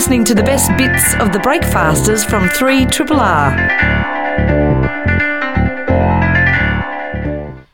listening to the best bits of the Breakfasters from 3 Triple R.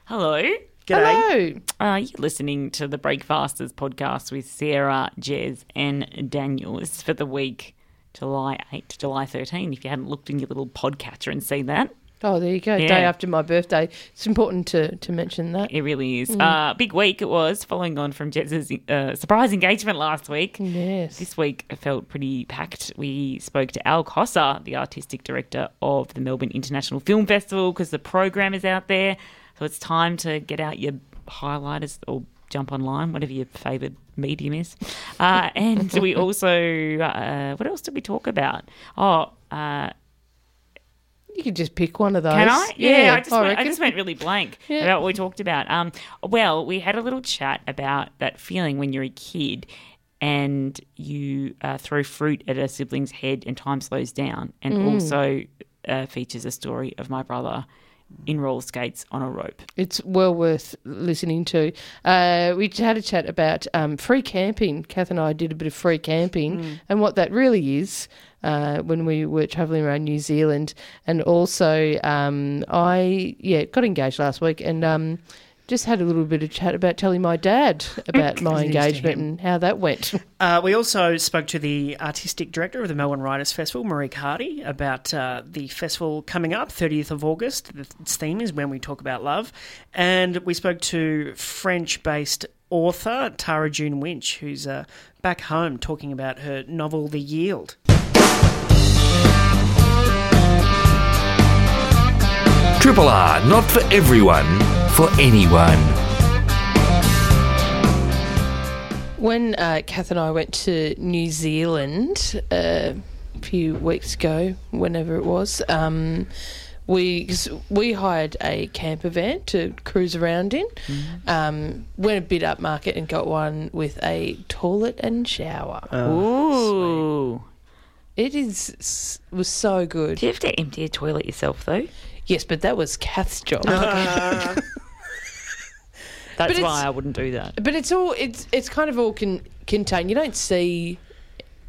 Hello. Hello. Uh, you're listening to the Breakfasters podcast with Sarah, Jez, and Daniel. This is for the week July 8 to July 13. If you hadn't looked in your little podcatcher and seen that, Oh, there you go. Yeah. Day after my birthday. It's important to, to mention that. it really is. Uh, big week it was, following on from Jez's uh, surprise engagement last week. Yes. This week felt pretty packed. We spoke to Al Cossar, the artistic director of the Melbourne International Film Festival, because the program is out there. So it's time to get out your highlighters or jump online, whatever your favoured medium is. Uh, and we also, uh, what else did we talk about? Oh, uh, You could just pick one of those. can I? Yeah, I, just went, I just went really blank Yeah. about what we talked about. Um, well, we had a little chat about that feeling when you're a kid and you uh, throw fruit at a sibling's head and time slows down, and Mm. also uh, features a story of my brother in roller skates on a rope. It's well worth listening to. Uh, we had a chat about um, free camping. Kath and I did a bit of free camping Mm. and what that really is uh, when we were travelling around New Zealand. And also, um, I yeah got engaged last week and um, just had a little bit of chat about telling my dad about my engagement and how that went. Uh, we also spoke to the artistic director of the Melbourne Writers Festival, Marieke Hardy, about uh, the festival coming up, 30th of August. Its theme is When We Talk About Love. And we spoke to French based author Tara June Winch, who's uh, back home talking about her novel, The Yield. Triple R, not for everyone, for anyone. When uh, Kath and I went to New Zealand uh, a few weeks ago, whenever it was, um, we 'cause we hired a camper van to cruise around in. Um, went a bit upmarket and got one with a toilet and shower. Ooh. It is was so good. Do you have to empty a toilet yourself, though? Yes, but that was Kath's job. That's But why I wouldn't do that. But it's all it's it's kind of all con- contained. You don't see.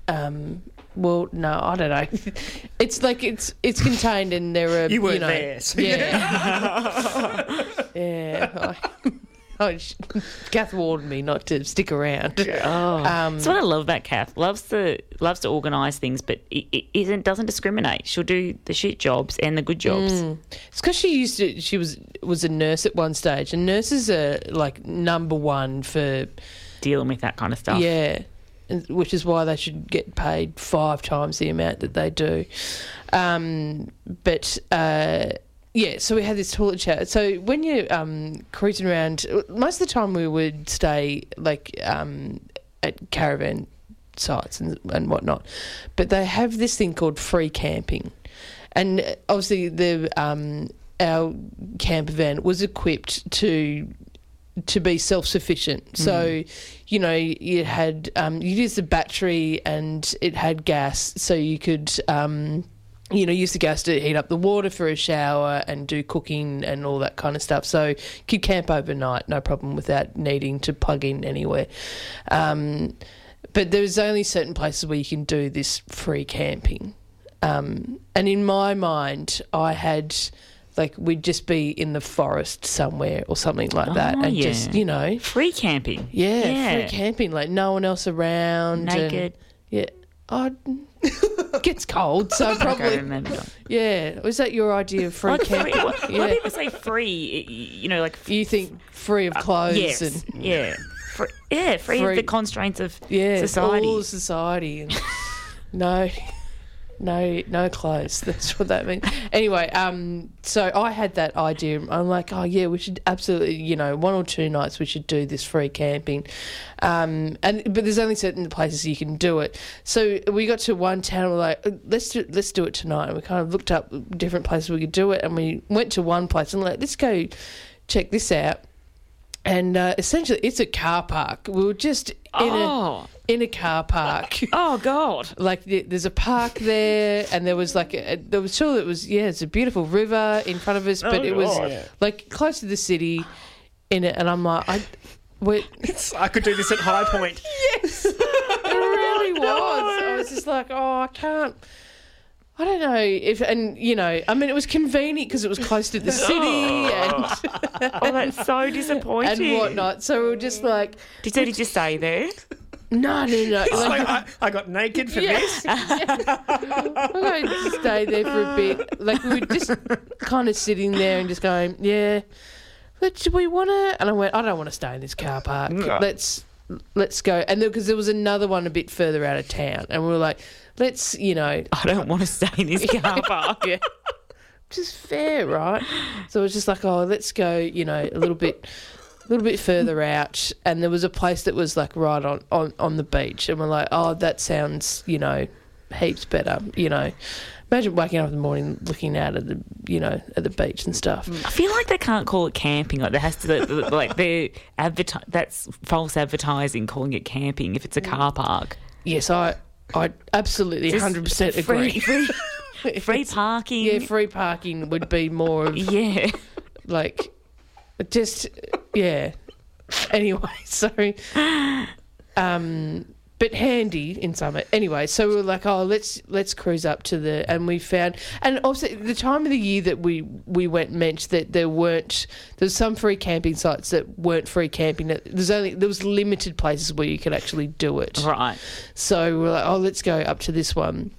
Um, well, no, I don't know. It's like it's it's contained, and there are You weren't know, there, so- Yeah, yeah. I, I, sh- Kath warned me not to stick around. Oh, Um, that's what I love about Kath. Loves to loves to organise things, but it, it isn't doesn't discriminate. She'll do the shit jobs and the good jobs. It's because she used to. She was was a nurse at one stage, and nurses are like number one for Dealing with that kind of stuff. Yeah, which is why they should get paid five times the amount that they do. Um, but uh, yeah, so we had this toilet chat. So when you're um, cruising around, most of the time we would stay like um, at caravan sites and, and whatnot. But they have this thing called free camping, and uh, obviously the um, our camper van was equipped to to be self sufficient. So, you know, you had um, you used the battery and it had gas, so you could. Um, you know, use the gas to heat up the water for a shower and do cooking and all that kind of stuff. So you could camp overnight, no problem, without needing to plug in anywhere. Um, but there's only certain places where you can do this free camping. Um, and in my mind, I had like we'd just be in the forest somewhere or something like that, Oh, and yeah. just you know, Free camping. yeah, Yeah. free camping, like no one else around, and- Naked. yeah. Oh, it gets cold, so I probably remember. yeah. Was that your idea of free Like free, camping? what, yeah. when people say free, you know, like you think free of uh, clothes yes, and yeah, free, yeah, free, Free- of the constraints of yeah, society. all society, and no, no, no clothes. That's what that means. Anyway, um, so I had that idea. I'm like, oh yeah, we should absolutely, you know, one or two nights we should do this free camping, um, and but there's only certain places you can do it. So we got to one town. We're like, let's do, let's do it tonight. And we kind of looked up different places we could do it, and we went to one place and like, let's go check this out. And uh, essentially, it's a car park. We were just in Oh. a in a car park. Oh God! like the- there's a park there, and there was like a, there was sure it was yeah, it's a beautiful river in front of us, but it was like close to the city in it, and I'm like, I, wait, I could do this at High Point. Yes, it really was. I was just just like, oh, I can't. I don't know if, and you know, I mean, it was convenient because it was close to the oh. city and Oh, that's so disappointing. and whatnot. So we were just like, Did, so did you stay there? no, no, no. It's Like, like, I, I got naked for Yeah. this. I'm going to stay there for a bit. Like we were just kind of sitting there and just going, yeah. But do we want to? And I went, I don't want to stay in this car park. No. Let's let's go. And because there was another one a bit further out of town, and we were like, let's, you know, I don't want to stay in this car park. yeah. Which is fair, right? So it was just like, oh, let's go, you know, a little bit, a little bit further out. And there was a place that was like right on, on, on the beach, and we're like, oh, that sounds, you know, heaps better. You know, imagine waking up in the morning looking out at the, you know, at the beach and stuff. Mm. I feel like they can't call it camping. Like there has to, like they're adverti- That's false advertising calling it camping if it's a mm. car park. Yes, I, I absolutely Just hundred percent Free, agree. free, free parking. Yeah, free parking would be more of Yeah. like just yeah anyway so um but handy in summer anyway so we were like oh let's let's cruise up to the and we found and also the time of the year that we we went meant that there weren't there's some free camping sites that weren't free camping there's only there was limited places where you could actually do it Right. so we're like, oh, let's go up to this one.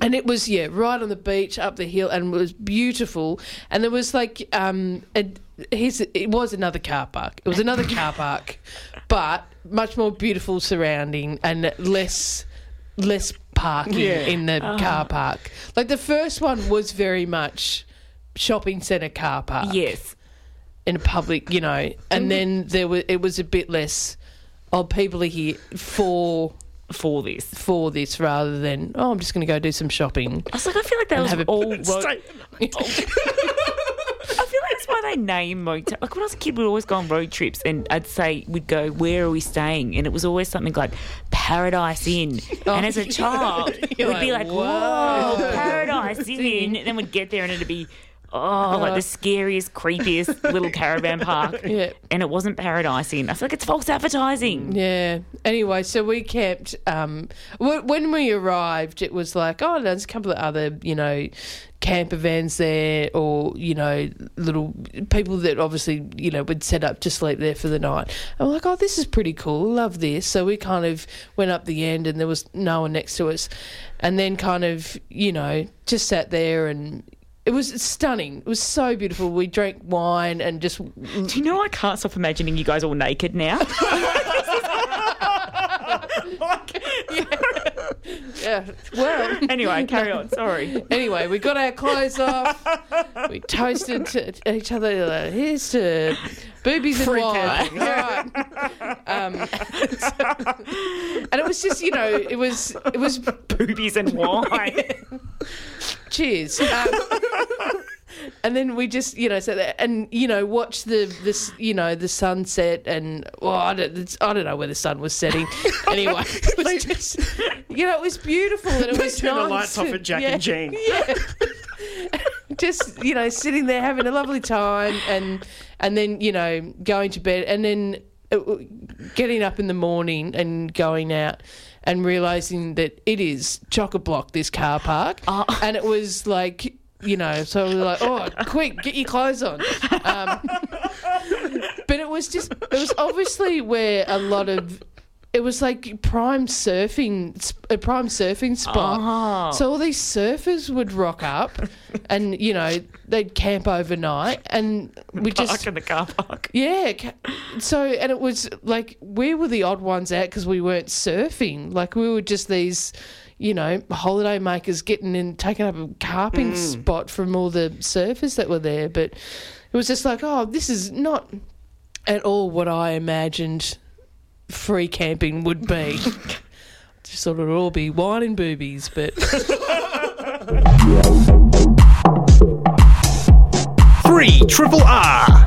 And it was, yeah, right on the beach, up the hill, and it was beautiful. And there was like, um, a, here's, it was another car park. It was another car park, but much more beautiful surrounding and less less parking in the uh-huh. car park. Like the first one was very much shopping centre car park Yes. in a public, you know, and then there was it was a bit less. Oh, people are here for For this. for this rather than oh, I'm just going to go do some shopping. I was like, I feel like that was have all Stay- I feel like that's why they name motel. Like when I was a kid, we'd always go on road trips, and I'd say we'd go, "Where are we staying?" And it was always something like Paradise Inn. Oh, and as a child, we'd be like, like, "Whoa, Paradise Inn!" And then we'd get there, and it'd be. Oh, like the scariest, creepiest little caravan park. Yeah. And it wasn't Paradise Inn. I feel like it's false advertising. Yeah. Anyway, so we camped. Um, wh- when we arrived, it was like, oh, there's a couple of other, you know, camper vans there, or you know, little people that obviously, you know, would set up to sleep there for the night. We're like, oh, this is pretty cool. Love this. So we kind of went up the end, and there was no one next to us, and then kind of, you know, just sat there and. It was stunning. It was so beautiful. We drank wine and just Do you know I can't stop imagining you guys all naked now? yeah. Well, anyway, carry on. Sorry. Anyway, we got our clothes off. We toasted to each other. Like, Here's to boobies and Free wine. Right. Um, and it was just, you know, it was, it was. Boobies and wine. Cheers. Um, and then we just, you know, so that, and you know, watch the this, you know, the sunset, and well, I don't, I don't know where the sun was setting. Anyway, it was just, you know, it was beautiful, and it was Turn the nice lights off at Jack yeah, and Jean. Yeah. just you know sitting there having a lovely time and and then you know going to bed and then uh, getting up in the morning and going out and realizing that it is chock a block this car park Oh. and it was like you know so we were like oh quick get your clothes on um, but it was just it was obviously where a lot of it was like prime surfing a prime surfing spot Oh. so all these surfers would rock up and you know they'd camp overnight and we Park just in the car park. yeah so and it was like we were the odd ones out because we weren't surfing like we were just these you know holiday makers getting in taking up a carping mm. spot from all the surfers that were there. But it was just like oh this is not at all what i imagined free camping would be. Just thought it'd all be wine and boobies but Three Triple R.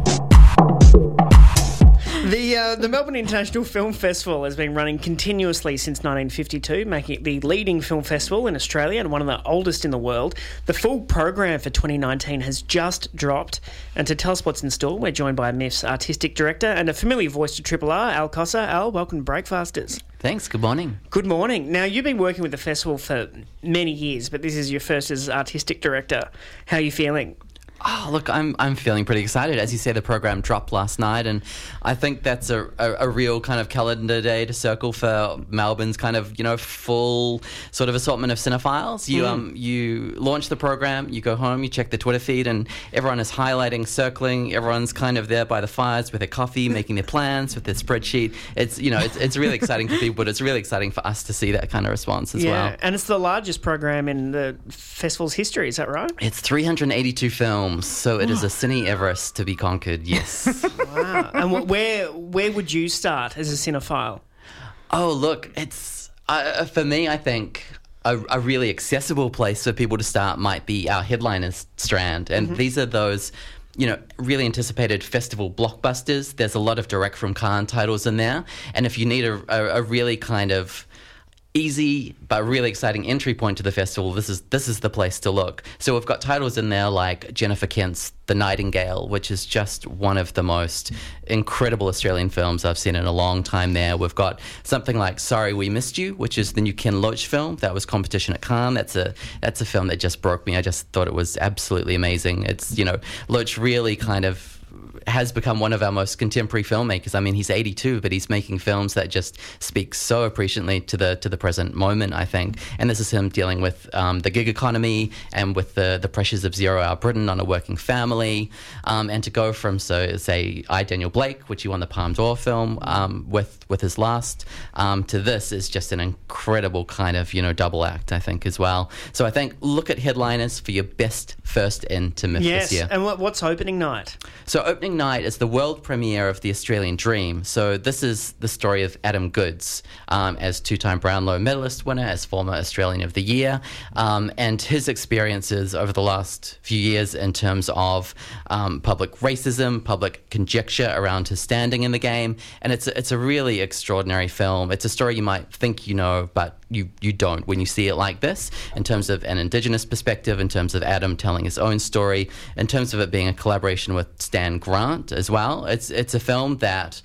The Uh, the Melbourne International Film Festival has been running continuously since 1952, making it the leading film festival in Australia and one of the oldest in the world. The full program for 2019 has just dropped, and to tell us what's in store, we're joined by MIFF's artistic director and a familiar voice to Triple R, Al Cossar. Al, welcome to Breakfasters. Thanks. Good morning. Good morning. Now, you've been working with the festival for many years, but this is your first as artistic director. How are you feeling? Oh, look, I'm I'm feeling pretty excited. As you say, the program dropped last night, and I think that's a, a, a, real kind of calendar day to circle for Melbourne's kind of you know full sort of assortment of cinephiles. You mm. um you launch the program, you go home, you check the Twitter feed, and everyone is highlighting, circling. Everyone's kind of there by the fires with their coffee, making their plans with their spreadsheet. It's you know it's, it's really exciting for people, but it's really exciting for us to see that kind of response as yeah, well. and it's the largest program in the festival's history. Is that right? It's 382 films so it is a Cine Everest to be conquered. Yes. wow. And where where would you start as a cinephile? Oh, look, it's uh, for me. I think a, a, really accessible place for people to start might be our headliners strand, and mm-hmm. these are those. You know, really anticipated festival blockbusters. There's a lot of direct from Cannes titles in there, and if you need a, a, a really kind of easy but really exciting entry point to the festival, this is this is the place to look. So we've got titles in there like Jennifer Kent's The Nightingale, which is just one of the most incredible Australian films I've seen in a long time. There, we've got something like Sorry We Missed You, which is the new Ken Loach film that was competition at Cannes. That's a that's a film that just broke me. I just thought it was absolutely amazing. It's you know Loach really kind of has become one of our most contemporary filmmakers. I mean, he's 82, but he's making films that just speak so appreciately to the to the present moment. I think, and this is him dealing with um, the gig economy and with the the pressures of zero hour Britain on a working family, um, and to go from so say I Daniel Blake, which he won the Palme d'Or film um, with with his last, um, to this is just an incredible kind of you know double act. I think as well. So I think look at headliners for your best first in to MIFF yes, this year. and what's opening night? So opening night is the world premiere of The Australian Dream. So, this is the story of Adam Goodes um, as two time Brownlow medalist winner, as former Australian of the Year, um, and his experiences over the last few years in terms of um, public racism, public conjecture around his standing in the game. And it's it's a really extraordinary film. It's a story you might think you know, but you, you don't when you see it like this, in terms of an Indigenous perspective, in terms of Adam telling his own story, in terms of it being a collaboration with Stan Grant as well. It's, it's a film that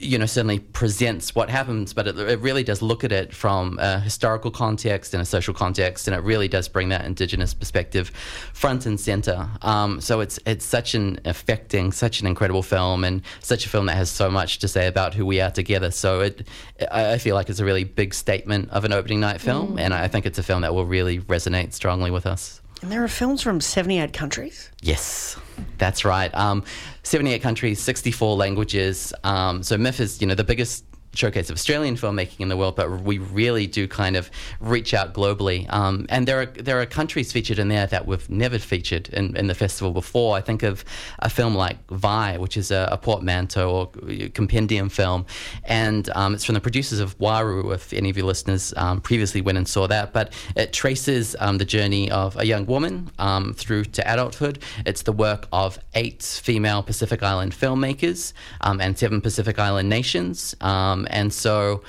you know, certainly presents what happens, but it, it, really does look at it from a historical context and a social context, and it really does bring that Indigenous perspective front and center. Um, so it's it's such an affecting, such an incredible film, and such a film that has so much to say about who we are together. So it, I feel like it's a really big statement of an opening night film, mm. and I think it's a film that will really resonate strongly with us. And there are films from 78 countries? Yes, that's right. Um, 78 countries, 64 languages. Um, so MIFF is, you know, the biggest showcase of Australian filmmaking in the world, but we really do kind of reach out globally. Um, and there are there are countries featured in there that we've never featured in, in the festival before. I think of a film like Vai, which is a, a portmanteau or compendium film, and um, it's from the producers of Waru. If any of your listeners um, previously went and saw that, but it traces um, the journey of a young woman um, through to adulthood. It's the work of eight female Pacific Island filmmakers um, and seven Pacific Island nations. Um, and so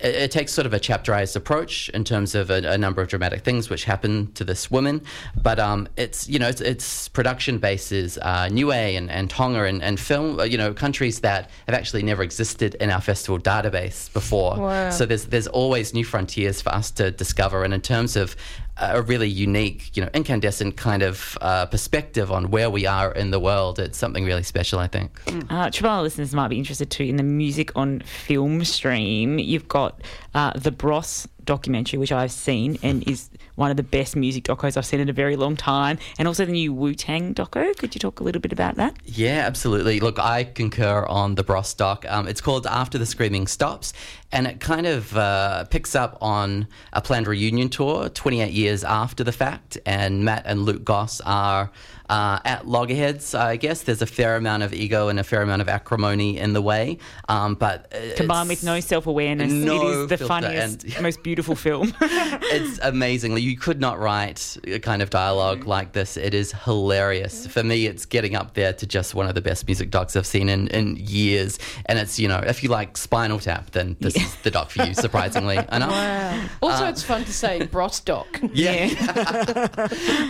it, it, takes sort of a chapterized approach in terms of a, a, number of dramatic things which happen to this woman. But um, it's, you know, its, its production bases, uh, Niue and, and Tonga and, and film, uh, you know, countries that have actually never existed in our festival database before. Wow. So there's, there's always new frontiers for us to discover. And in terms of a really unique, you know, incandescent kind of uh, perspective on where we are in the world. It's something really special, I think. Mm. Uh, listeners might be interested too in the music on film stream. You've got uh, the Bros documentary, which I've seen and is one of the best music docos I've seen in a very long time, and also the new Wu Tang doco. Could you talk a little bit about that? Yeah, absolutely. Look, I concur on the Bros doc. Um, it's called After the Screaming Stops, and it kind of uh, picks up on a planned reunion tour 28 years after the fact. And Matt and Luke Goss are uh, at loggerheads. I guess there's a fair amount of ego and a fair amount of acrimony in the way, um, but Combined with no self awareness, No it is the funniest, and- most beautiful film. it's amazingly. You could not write a kind of dialogue like this. It is hilarious. For me, it's getting up there to just one of the best music docs I've seen in, in years. And it's, you know, if you like Spinal Tap, then this is the doc for you, surprisingly enough. Wow. Also, it's fun to say Bros Doc. Yeah.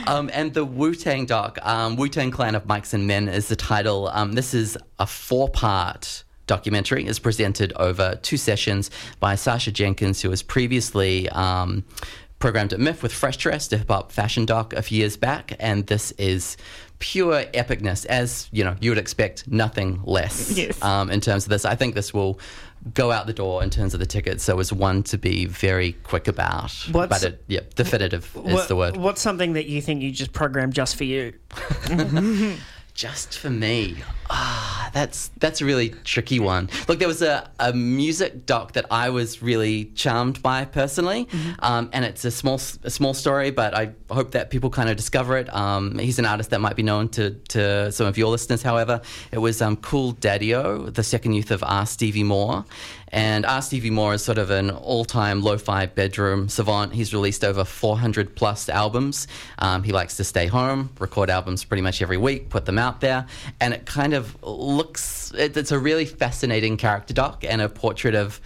um, and the Wu Tang doc, um, Wu Tang Clan of Mics and Men, is the title. Um, this is a four part documentary. It's presented over two sessions by Sacha Jenkins, who was previously. Um, Programmed at MIFF with Fresh Dressed, the hip hop fashion doc, a few years back, and this is pure epicness, as you know you would expect, nothing less. Yes. Um, in terms of this, I think this will go out the door in terms of the tickets. So it's one to be very quick about. What's- but it, yeah, definitive is the word. What's something that you think you just programmed just for you? Just for me. Ah, that's that's a really tricky one. Look, there was a, a music doc that I was really charmed by personally, um, and it's a small a small story, but I hope that people kind of discover it. Um, he's an artist that might be known to, to some of your listeners. However, it was um, Cool Daddy-O, the second youth of R. Stevie Moore, and R. Stevie Moore is sort of an all-time lo-fi bedroom savant. He's released over 400 plus albums. Um, he likes to stay home, record albums pretty much every week, put them out there, and it kind of looks. It, it's a really fascinating character doc and a portrait of.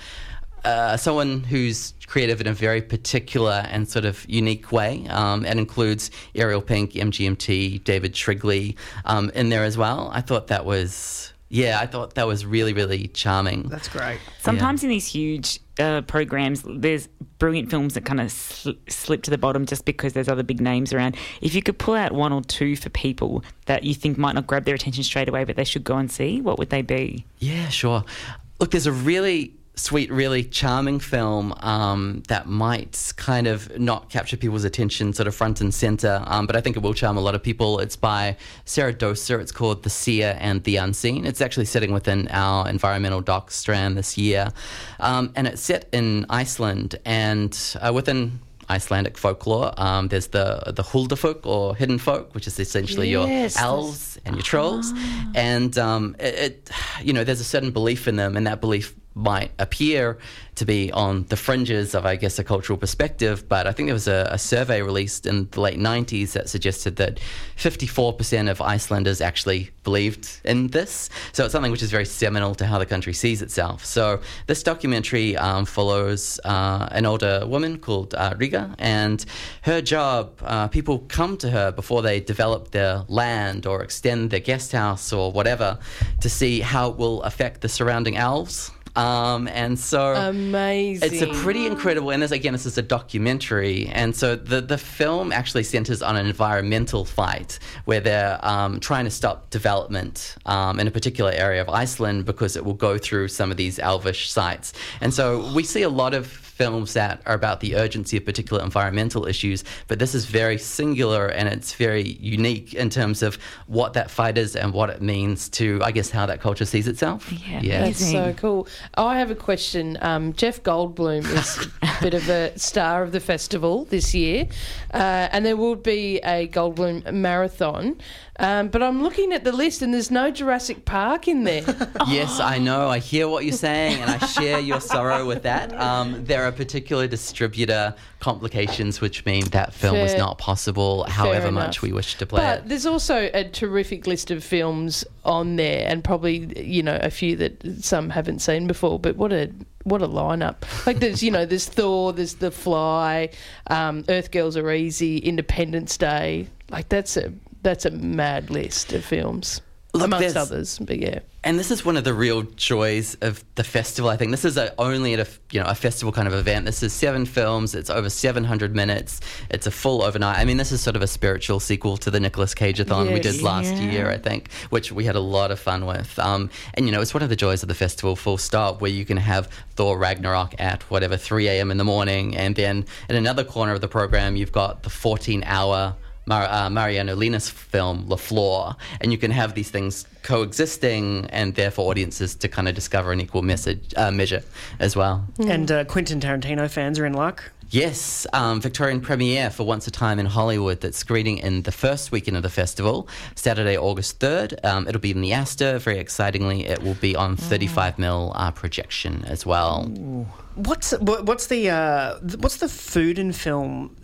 Uh, someone who's creative in a very particular and sort of unique way. Um, and includes Ariel Pink, MGMT, David Shrigley um, in there as well. I thought that was, yeah, I thought that was really, really charming. That's great. Sometimes in these huge uh, programs, there's brilliant films that kind of sl- slip to the bottom just because there's other big names around. If you could pull out one or two for people that you think might not grab their attention straight away, but they should go and see, what would they be? Yeah, sure. Look, there's a really sweet, really charming film um, that might kind of not capture people's attention sort of front and center, um, but I think it will charm a lot of people. It's by Sarah Dosa. It's called The Seer and the Unseen. It's actually sitting within our environmental doc strand this year, um, and it's set in Iceland and uh, within Icelandic folklore. Um, there's the the Huldufólk or hidden folk, which is essentially Yes, your elves and your trolls, and um, it, it, you know, there's a certain belief in them, and that belief might appear to be on the fringes of, I guess, a cultural perspective. But I think there was a, a survey released in the late 90s that suggested that 54% of Icelanders actually believed in this. So it's something which is very seminal to how the country sees itself. So this documentary um, follows uh, an older woman called uh, Ragga, and her job, uh, people come to her before they develop their land or extend their guest house or whatever to see how it will affect the surrounding elves. Um, and so Amazing. it's a pretty incredible, and this again, this is a documentary, and so the the film actually centers on an environmental fight where they're um, trying to stop development um, in a particular area of Iceland because it will go through some of these elvish sites, and so we see a lot of films that are about the urgency of particular environmental issues, but this is very singular and it's very unique in terms of what that fight is and what it means to, I guess, how that culture sees itself. Yeah, yeah. That's so cool. I have a question. Um, Jeff Goldblum is a bit of a star of the festival this year, uh, and there will be a Goldblum marathon. Um, but I'm looking at the list, and there's no Jurassic Park in there. Yes, I know. I hear what you're saying, and I share your sorrow with that. Um, there are particular distributor complications which mean that film was not possible, however much we wish to play But it. there's also a terrific list of films on there, and probably you know a few that some haven't seen before. But what a what a lineup! Like there's you know there's Thor, there's The Fly, um, Earth Girls Are Easy, Independence Day. Like that's a that's a mad list of films. Look, amongst others, but yeah. And this is one of the real joys of the festival. I think this is a, only at a you know a festival kind of event. This is seven films. It's over 700 minutes. It's a full overnight. I mean, this is sort of a spiritual sequel to the Nicolas Cage-a-thon we did last year, I think, which we had a lot of fun with. Um, and you know, it's one of the joys of the festival. Full stop, where you can have Thor Ragnarok at whatever 3 a.m. in the morning, and then in another corner of the program, you've got the 14-hour Mar- uh, Mariano Llinás film La Flor, and you can have these things coexisting, and therefore audiences to kind of discover an equal message uh, measure as well. And uh, Quentin Tarantino fans are in luck. Yes, um, Victorian premiere for Once a Time in Hollywood that's screening in the first weekend of the festival, Saturday, August 3rd. Um, it'll be in the Astor. Very excitingly, it will be on 35mm uh, projection as well. What's what's the uh, what's the food and film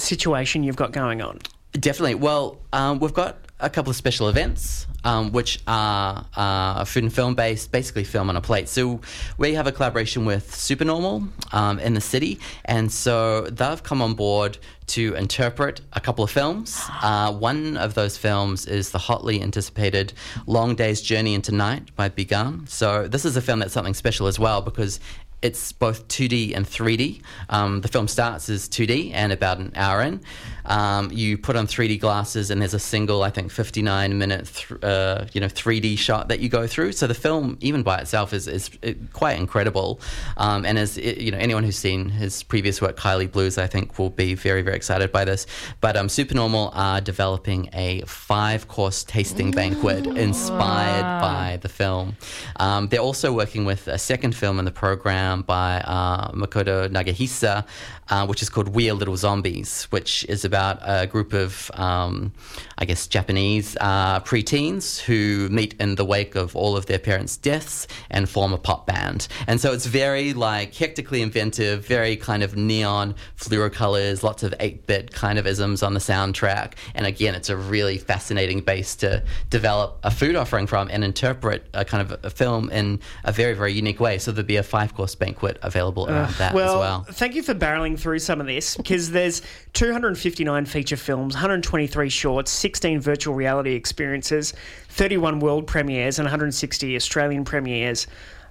situation you've got going on? Definitely. Well, um, we've got a couple of special events, um, which are uh, food and film based, basically film on a plate. So we have a collaboration with Supernormal um, in the city, and so they've come on board to interpret a couple of films. Uh, one of those films is the hotly anticipated Long Day's Journey into Night by Bi Gan. So this is a film that's something special as well because it's both 2D and 3D. Um, the film starts as 2D and about an hour in. Um, you put on 3D glasses and there's a single, I think, 59 minute, th- uh, you know, 3D shot that you go through. So the film, even by itself, is, is uh, quite incredible. Um, and as you know, anyone who's seen his previous work, Kaili Blues, I think will be very, very excited by this. But um, Supernormal are developing a five course tasting banquet inspired by the film. Um, they're also working with a second film in the program by uh, Makoto Nagahisa, uh, which is called We Are Little Zombies, which is about a group of, um, I guess, Japanese uh, preteens who meet in the wake of all of their parents' deaths and form a pop band. And so it's very like hectically inventive, very kind of neon fluorocolors, lots of 8-bit kind of isms on the soundtrack. And again, it's a really fascinating base to develop a food offering from and interpret a kind of a film in a very, very unique way. So there'll be a five-course banquet available around that well, as well. thank you for barreling through some of this because there's 259 feature films, 123 shorts, 16 virtual reality experiences, 31 world premieres, and 160 Australian premieres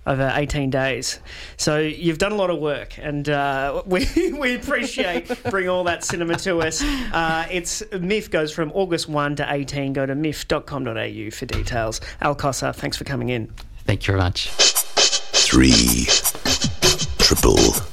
over 18 days. So you've done a lot of work, and uh, we, we appreciate bringing all that cinema to us. Uh, it's MIFF goes from August 1 to 18. Go to miff.com.au for details. Al Cossar, thanks for coming in. Thank you very much. Three. Triple.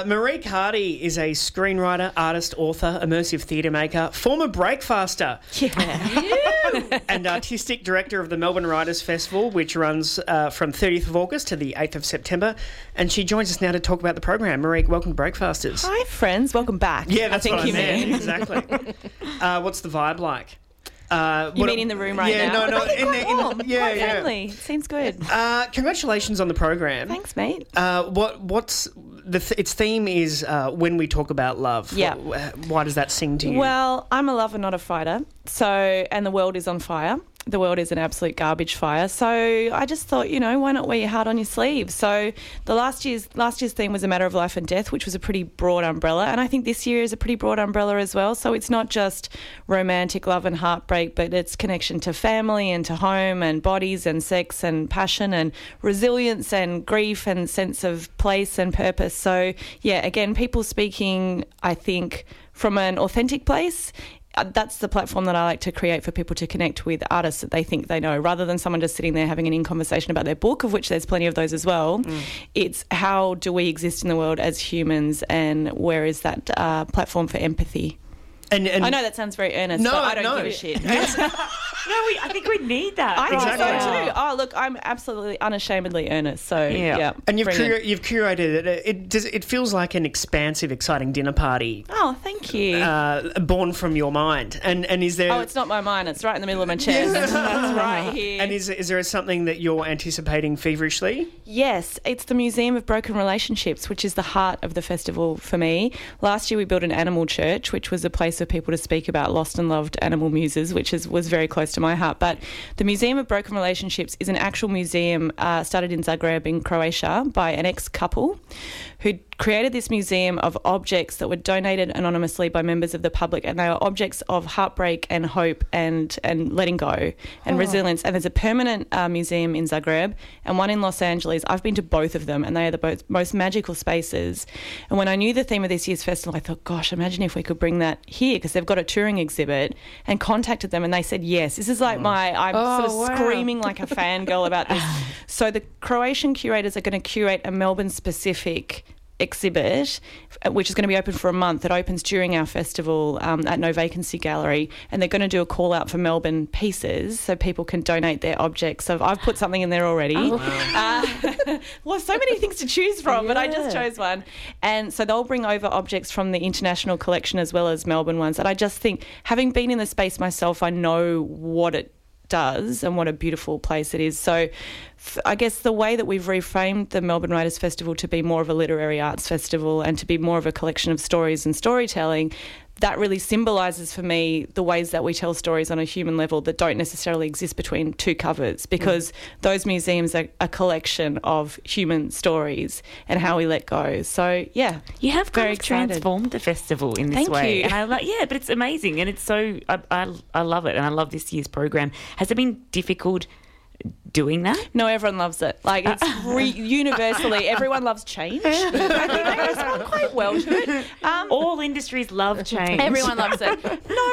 Uh, Marieke Hardy is a screenwriter, artist, author, immersive theatre maker, former breakfaster, Yeah. and artistic director of the Melbourne Writers Festival, which runs uh, from 30th of August to the 8th of September. And she joins us now to talk about the program. Marieke, welcome to Breakfasters. Hi, friends. Welcome back. Yeah, that's I think what I you meant. mean. Exactly. uh, what's the vibe like? Uh, You what- mean in the room right yeah, now? Yeah, no, no, in quite the- in the- warm, yeah, quite yeah. friendly. Seems good. Uh, congratulations on the program. Thanks, mate. Uh, what what's the th- its theme is uh, when we talk about love. Yeah. Wh- wh- why does that sing to you? Well, I'm a lover, not a fighter. So, and the world is on fire. The world is an absolute garbage fire. So I just thought, you know, why not wear your heart on your sleeve? So the last year's last year's theme was a matter of life and death, which was a pretty broad umbrella, and I think this year is a pretty broad umbrella as well. So it's not just romantic love and heartbreak, but it's connection to family and to home and bodies and sex and passion and resilience and grief and sense of place and purpose. So yeah, again, people speaking, I think, from an authentic place that's the platform that I like to create for people to connect with artists that they think they know, rather than someone just sitting there having an in conversation about their book, of which there's plenty of those as well. It's how do we exist in the world as humans, and where is that uh, platform for empathy? And, and I know that sounds very earnest, No, but I don't no. give a shit. No, we, I think we need that. I think Exactly. so too. Oh, look, I'm absolutely unashamedly earnest. So Yeah. yeah, And you've cura- you've curated it. It does. It feels like an expansive, exciting dinner party, Oh, thank you. uh, born from your mind. And and is there? oh, it's not my mind. It's right in the middle of my chest. That's right here. and is is there something that you're anticipating feverishly? Yes, it's the Museum of Broken Relationships, which is the heart of the festival for me. Last year we built an animal church, which was a place for people to speak about lost and loved animal muses, which is, was very close to my heart. But the Museum of Broken Relationships is an actual museum uh, started in Zagreb in Croatia by an ex couple who created this museum of objects that were donated anonymously by members of the public, and they are objects of heartbreak and hope and and letting go and resilience. And there's a permanent uh, museum in Zagreb and one in Los Angeles. I've been to both of them, and they are the both most magical spaces. And when I knew the theme of this year's festival, I thought, gosh, imagine if we could bring that here because they've got a touring exhibit. And contacted them, and they said yes. This is like my I'm sort of Oh, wow. screaming like a fangirl about this. So the Croatian curators are going to curate a Melbourne specific exhibit, which is going to be open for a month. It opens during our festival um, at No Vacancy Gallery, and they're going to do a call out for Melbourne pieces so people can donate their objects. So I've put something in there already. Uh, well, so many things to choose from, but I just chose one. And so they'll bring over objects from the international collection as well as Melbourne ones. And I just think, having been in the space myself, I know what it does and what a beautiful place it is. So I guess the way that we've reframed the Melbourne Writers Festival to be more of a literary arts festival and to be more of a collection of stories and storytelling, that really symbolises for me the ways that we tell stories on a human level that don't necessarily exist between two covers mm. because those museums are a collection of human stories and how we let go. So, yeah. You have kind of excited. transformed the festival in this Thank way, you. and I like yeah, but it's amazing, and it's so I, I I love it, and I love this year's program. Has it been difficult doing that? No, everyone loves it. Like it's re- universally, everyone loves change. I think they respond quite well to it. Um, All industries love change. everyone loves it. No,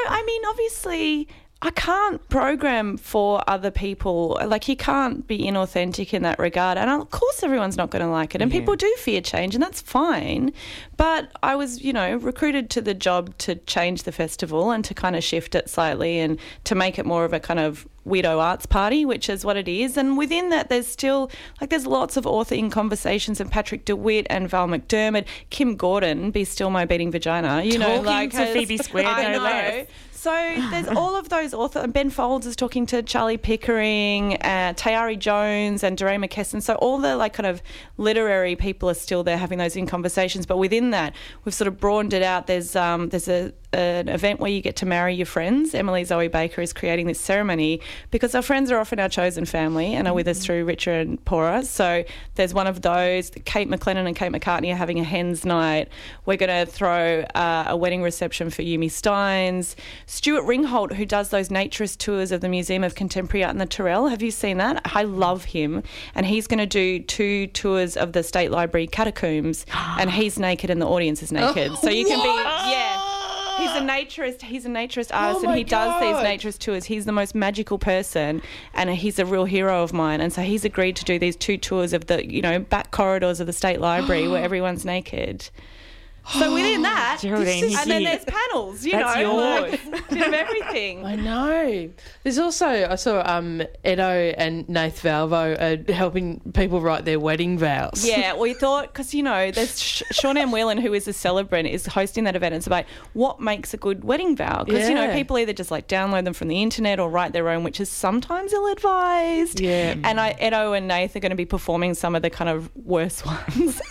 I mean obviously. I can't program for other people. Like, you can't be inauthentic in that regard. And of course, everyone's not going to like it. And people do fear change, and that's fine. But I was, you know, recruited to the job to change the festival and to kind of shift it slightly and to make it more of a kind of weirdo arts party, which is what it is. And within that, there's still like there's lots of author in conversations, and Patrick DeWitt and Val McDermid, Kim Gordon, be still my beating vagina. You know, like to Phoebe Square, I no know. So there's all of those authors. Ben Folds is talking to Charlie Pickering, uh, Tayari Jones, and Doreen McKesson. So all the like kind of literary people are still there having those in conversations. But within that, we've sort of broadened it out. There's um, there's a an event where you get to marry your friends. Emily Zoe Baker is creating this ceremony because our friends are often our chosen family and are with us through Richer and Poorer. So there's one of those. Kate McLennan and Kate McCartney are having a hens night. We're going to throw uh, a wedding reception for Yumi Stynes. Stuart Ringholt, who does those naturist tours of the Museum of Contemporary Art in the Tyrrell. Have you seen that? I love him. And he's going to do two tours of the State Library catacombs, and he's naked and the audience is naked. so you can be, yeah. He's a naturist. He's a naturist artist, oh and my he does these naturist tours. He's the most magical person, and he's a real hero of mine. And so he's agreed to do these two tours of the, you know, back corridors of the State Library where everyone's naked. So within that, Geraldine, and then there's panels. You That's know, yours. like, bit of everything. I know. There's also I saw um Edo and Nath Valvo are helping people write their wedding vows. Yeah, we thought because you know there's Sh- Sean M. Whelan who is a celebrant is hosting that event. It's about what makes a good wedding vow because you know people either just like download them from the internet or write their own, which is sometimes ill advised. Yeah. and I, Edo and Nath are going to be performing some of the kind of worst ones.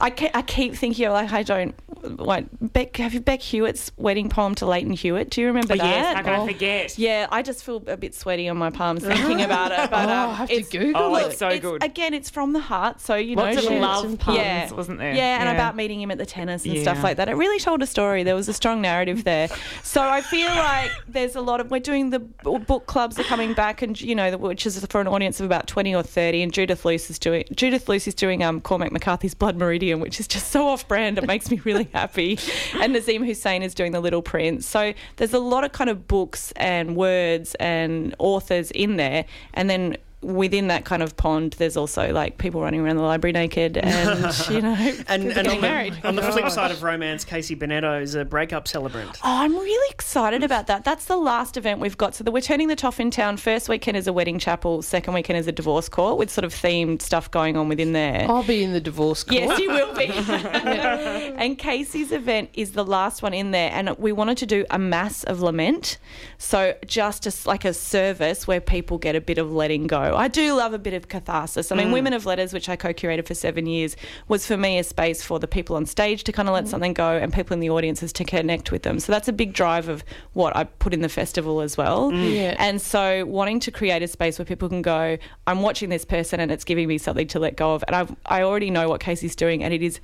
I, ke- I keep thinking like I don't. Like Bec, have you Bec Hewitt's wedding poem to Lleyton Hewitt? Do you remember Oh, that? yes, how can Oh. I forget? Yeah, I just feel a bit sweaty on my palms thinking about it. But Oh, um, I have to Google Oh, it. it's so it's- good. Again, it's from the heart, so you Lots know, of love puns, yeah. wasn't there? Yeah, and Yeah. about meeting him at the tennis and Yeah. stuff like that. It really told a story. There was a strong narrative there. So I feel like there's a lot of we're doing the book clubs are coming back, and you know, which is for an audience of about twenty or thirty. And Judith Lucy is doing Judith Lucy is doing um Cormac McCarthy's Blood Meridian, which is just so off brand. It makes me really happy. And Nazeem Hussain is doing The Little Prince. So there's a lot of kind of books and words and authors in there, and then. Within that kind of pond, there's also like people running around the library naked, and you know, And, and getting on, married. the, on the flip oh side of romance, Casey Bennetto is a breakup celebrant. Oh, I'm really excited about that. That's the last event we've got. So the, we're turning the Toff in town. First weekend is a wedding chapel. Second weekend is a divorce court with sort of themed stuff going on within there. I'll be in the divorce court. Yes, you will be. and Casey's event is the last one in there, and we wanted to do a mass of lament. So just as like a service where people get a bit of letting go. I do love a bit of catharsis. I mean, mm. Women of Letters, which I co-curated for seven years, was for me a space for the people on stage to kind of let mm. something go, and people in the audiences to connect with them. So that's a big drive of what I put in the festival as well. Mm. Yeah. And so wanting to create a space where people can go, I'm watching this person and it's giving me something to let go of. And I've, I already know what Casey's doing and it is.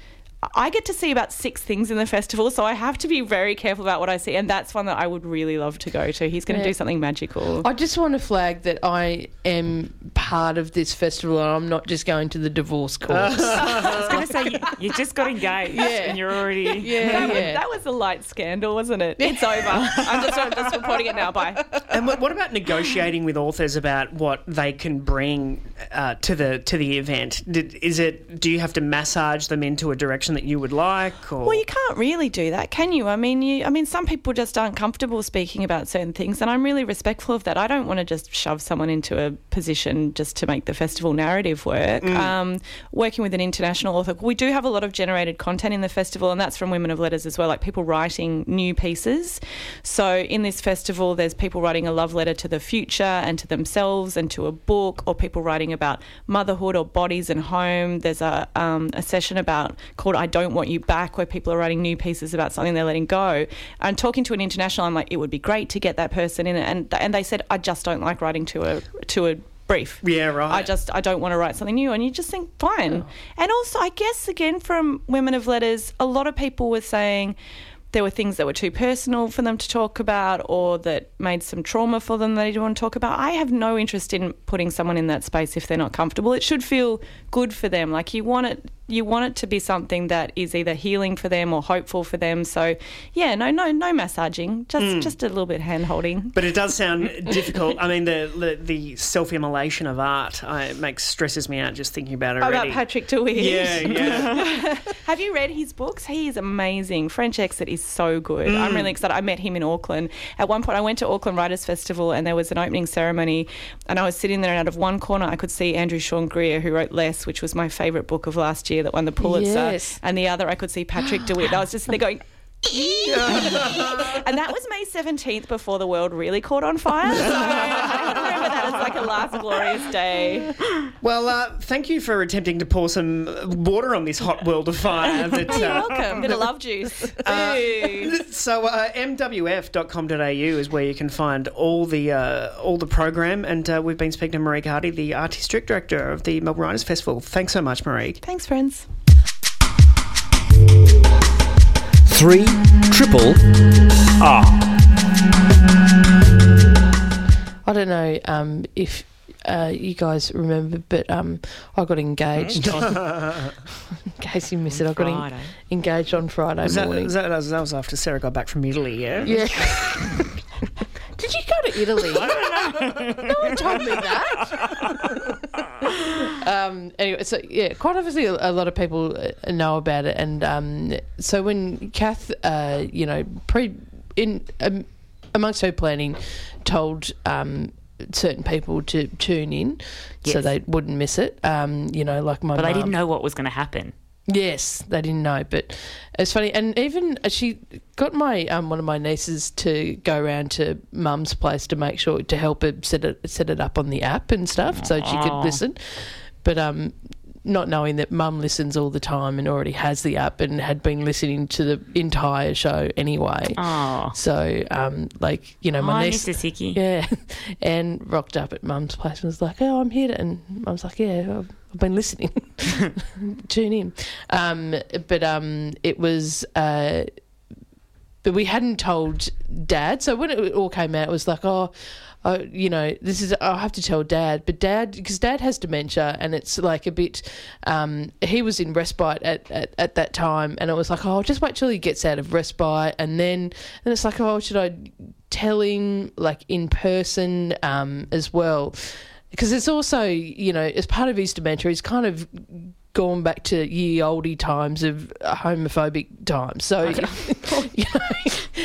I get to see about six things in the festival, so I have to be very careful about what I see, and that's one that I would really love to go to. He's going to Yeah. do something magical. I just want to flag that I am part of this festival and I'm not just going to the divorce course. I was going to say you, you just got engaged Yeah. and you're already. Yeah, That, was, that was a light scandal, wasn't it? It's over. I'm just, I'm just reporting it now. Bye. And what, what about negotiating with authors about what they can bring uh, to the to the event? Did, is it do you have to massage them into a direction that you would like? Or Well, you can't really do that, can you? I mean, you, I mean, some people just aren't comfortable speaking about certain things, and I'm really respectful of that. I don't want to just shove someone into a position just to make the festival narrative work. Um, working with an international author, we do have a lot of generated content in the festival, and that's from Women of Letters as well, like people writing new pieces. So in this festival, there's people writing a love letter to the future and to themselves and to a book, or people writing about motherhood or bodies and home. There's a, um, a session about called "I Don't Want You Back," where people are writing new pieces about something they're letting go. And talking to an international, I'm like, it would be great to get that person in it, and and they said, I just don't like writing to a to a brief. Yeah, right. I just I don't want to write something new, and you just think fine. And also, I guess again from women of letters, a lot of people were saying there were things that were too personal for them to talk about, or that made some trauma for them that they didn't want to talk about. I have no interest in putting someone in that space if they're not comfortable. It should feel good for them. Like you want it. You want it to be something that is either healing for them or hopeful for them. So, yeah, no, no, no massaging, just just a little bit hand holding. But it does sound difficult. I mean, the the, the self immolation of art uh, makes stresses me out just thinking about it already. About Patrick DeWitt. Yeah, yeah. Have you read his books? He is amazing. French Exit is so good. I'm really excited. I met him in Auckland. At one point, I went to Auckland Writers Festival and there was an opening ceremony, and I was sitting there, and out of one corner, I could see Andrew Sean Greer, who wrote Less, which was my favourite book of last year that won the Pulitzer. Yes. And the other, I could see Patrick DeWitt. I was just there going. and that was May 17th before the world really caught on fire. So I remember that as like a last glorious day. Well, uh, thank you for attempting to pour some water on this hot world of fire. That, You're uh, welcome. Bit of love juice. Ooh. So uh, mwf.com.au is where you can find all the uh, all the program, and uh, we've been speaking to Marieke Hardy, the artistic director of the Melbourne Writers Festival. Thanks so much, Marieke. Thanks, friends. Three triple R. I don't know um, if uh, you guys remember, but um, I got engaged. on, in case you missed it, I got en- Friday. engaged on Friday Was that, morning. was that, that was after Sarah got back from Italy, yeah? yeah. Did you go to Italy? no one told me that. Um, anyway, so yeah, quite obviously, a, a lot of people uh, know about it, and um, so when Kath, uh, you know, pre in um, amongst her planning, told um, certain people to tune in so they wouldn't miss it. Um, you know, like my But they mum. didn't know what was going to happen. Yes, they didn't know, but it's funny. And even uh, she got my um, one of my nieces to go around to Mum's place to make sure to help her set it set it up on the app and stuff, so she could listen. But um, not knowing that Mum listens all the time and already has the app and had been listening to the entire show anyway. Oh, So um, like you know, my hi, niece. Mr. Sicky. Yeah, and rocked up at Mum's place and was like, "Oh, I'm here," to, and Mum's like, "Yeah, I've, I've been listening. Tune in." Um, but um, it was. Uh, but we hadn't told Dad, so when it all came out, it was like, "Oh." Uh, you know, this is I have to tell Dad, but Dad because Dad has dementia and it's like a bit. Um, he was in respite at, at, at that time, and it was like, oh, just wait till he gets out of respite, and then and it's like, oh, should I tell him like in person um, as well? Because it's also you know as part of his dementia, he's kind of gone back to ye oldie times of homophobic times. So you know,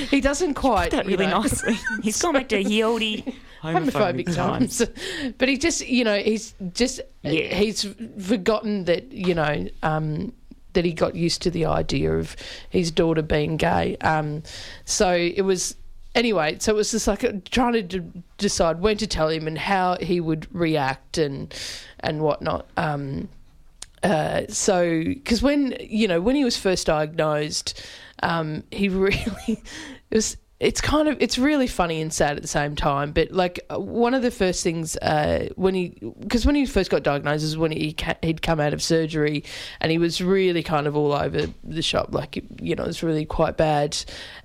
he doesn't quite That you really know, nicely. He's gone back to ye olde homophobic times. but he just, you know, he's just, Yeah. he's forgotten that, you know, um, that he got used to the idea of his daughter being gay. Um, so it was, anyway, so it was just like trying to d- decide when to tell him and how he would react and, and whatnot. Um, uh, so because when you know when he was first diagnosed, um, he really it was. It's kind of it's really funny and sad at the same time. But like uh, one of the first things uh, when he because when he first got diagnosed is when he ca- he'd come out of surgery and he was really kind of all over the shop. Like you know it was really quite bad.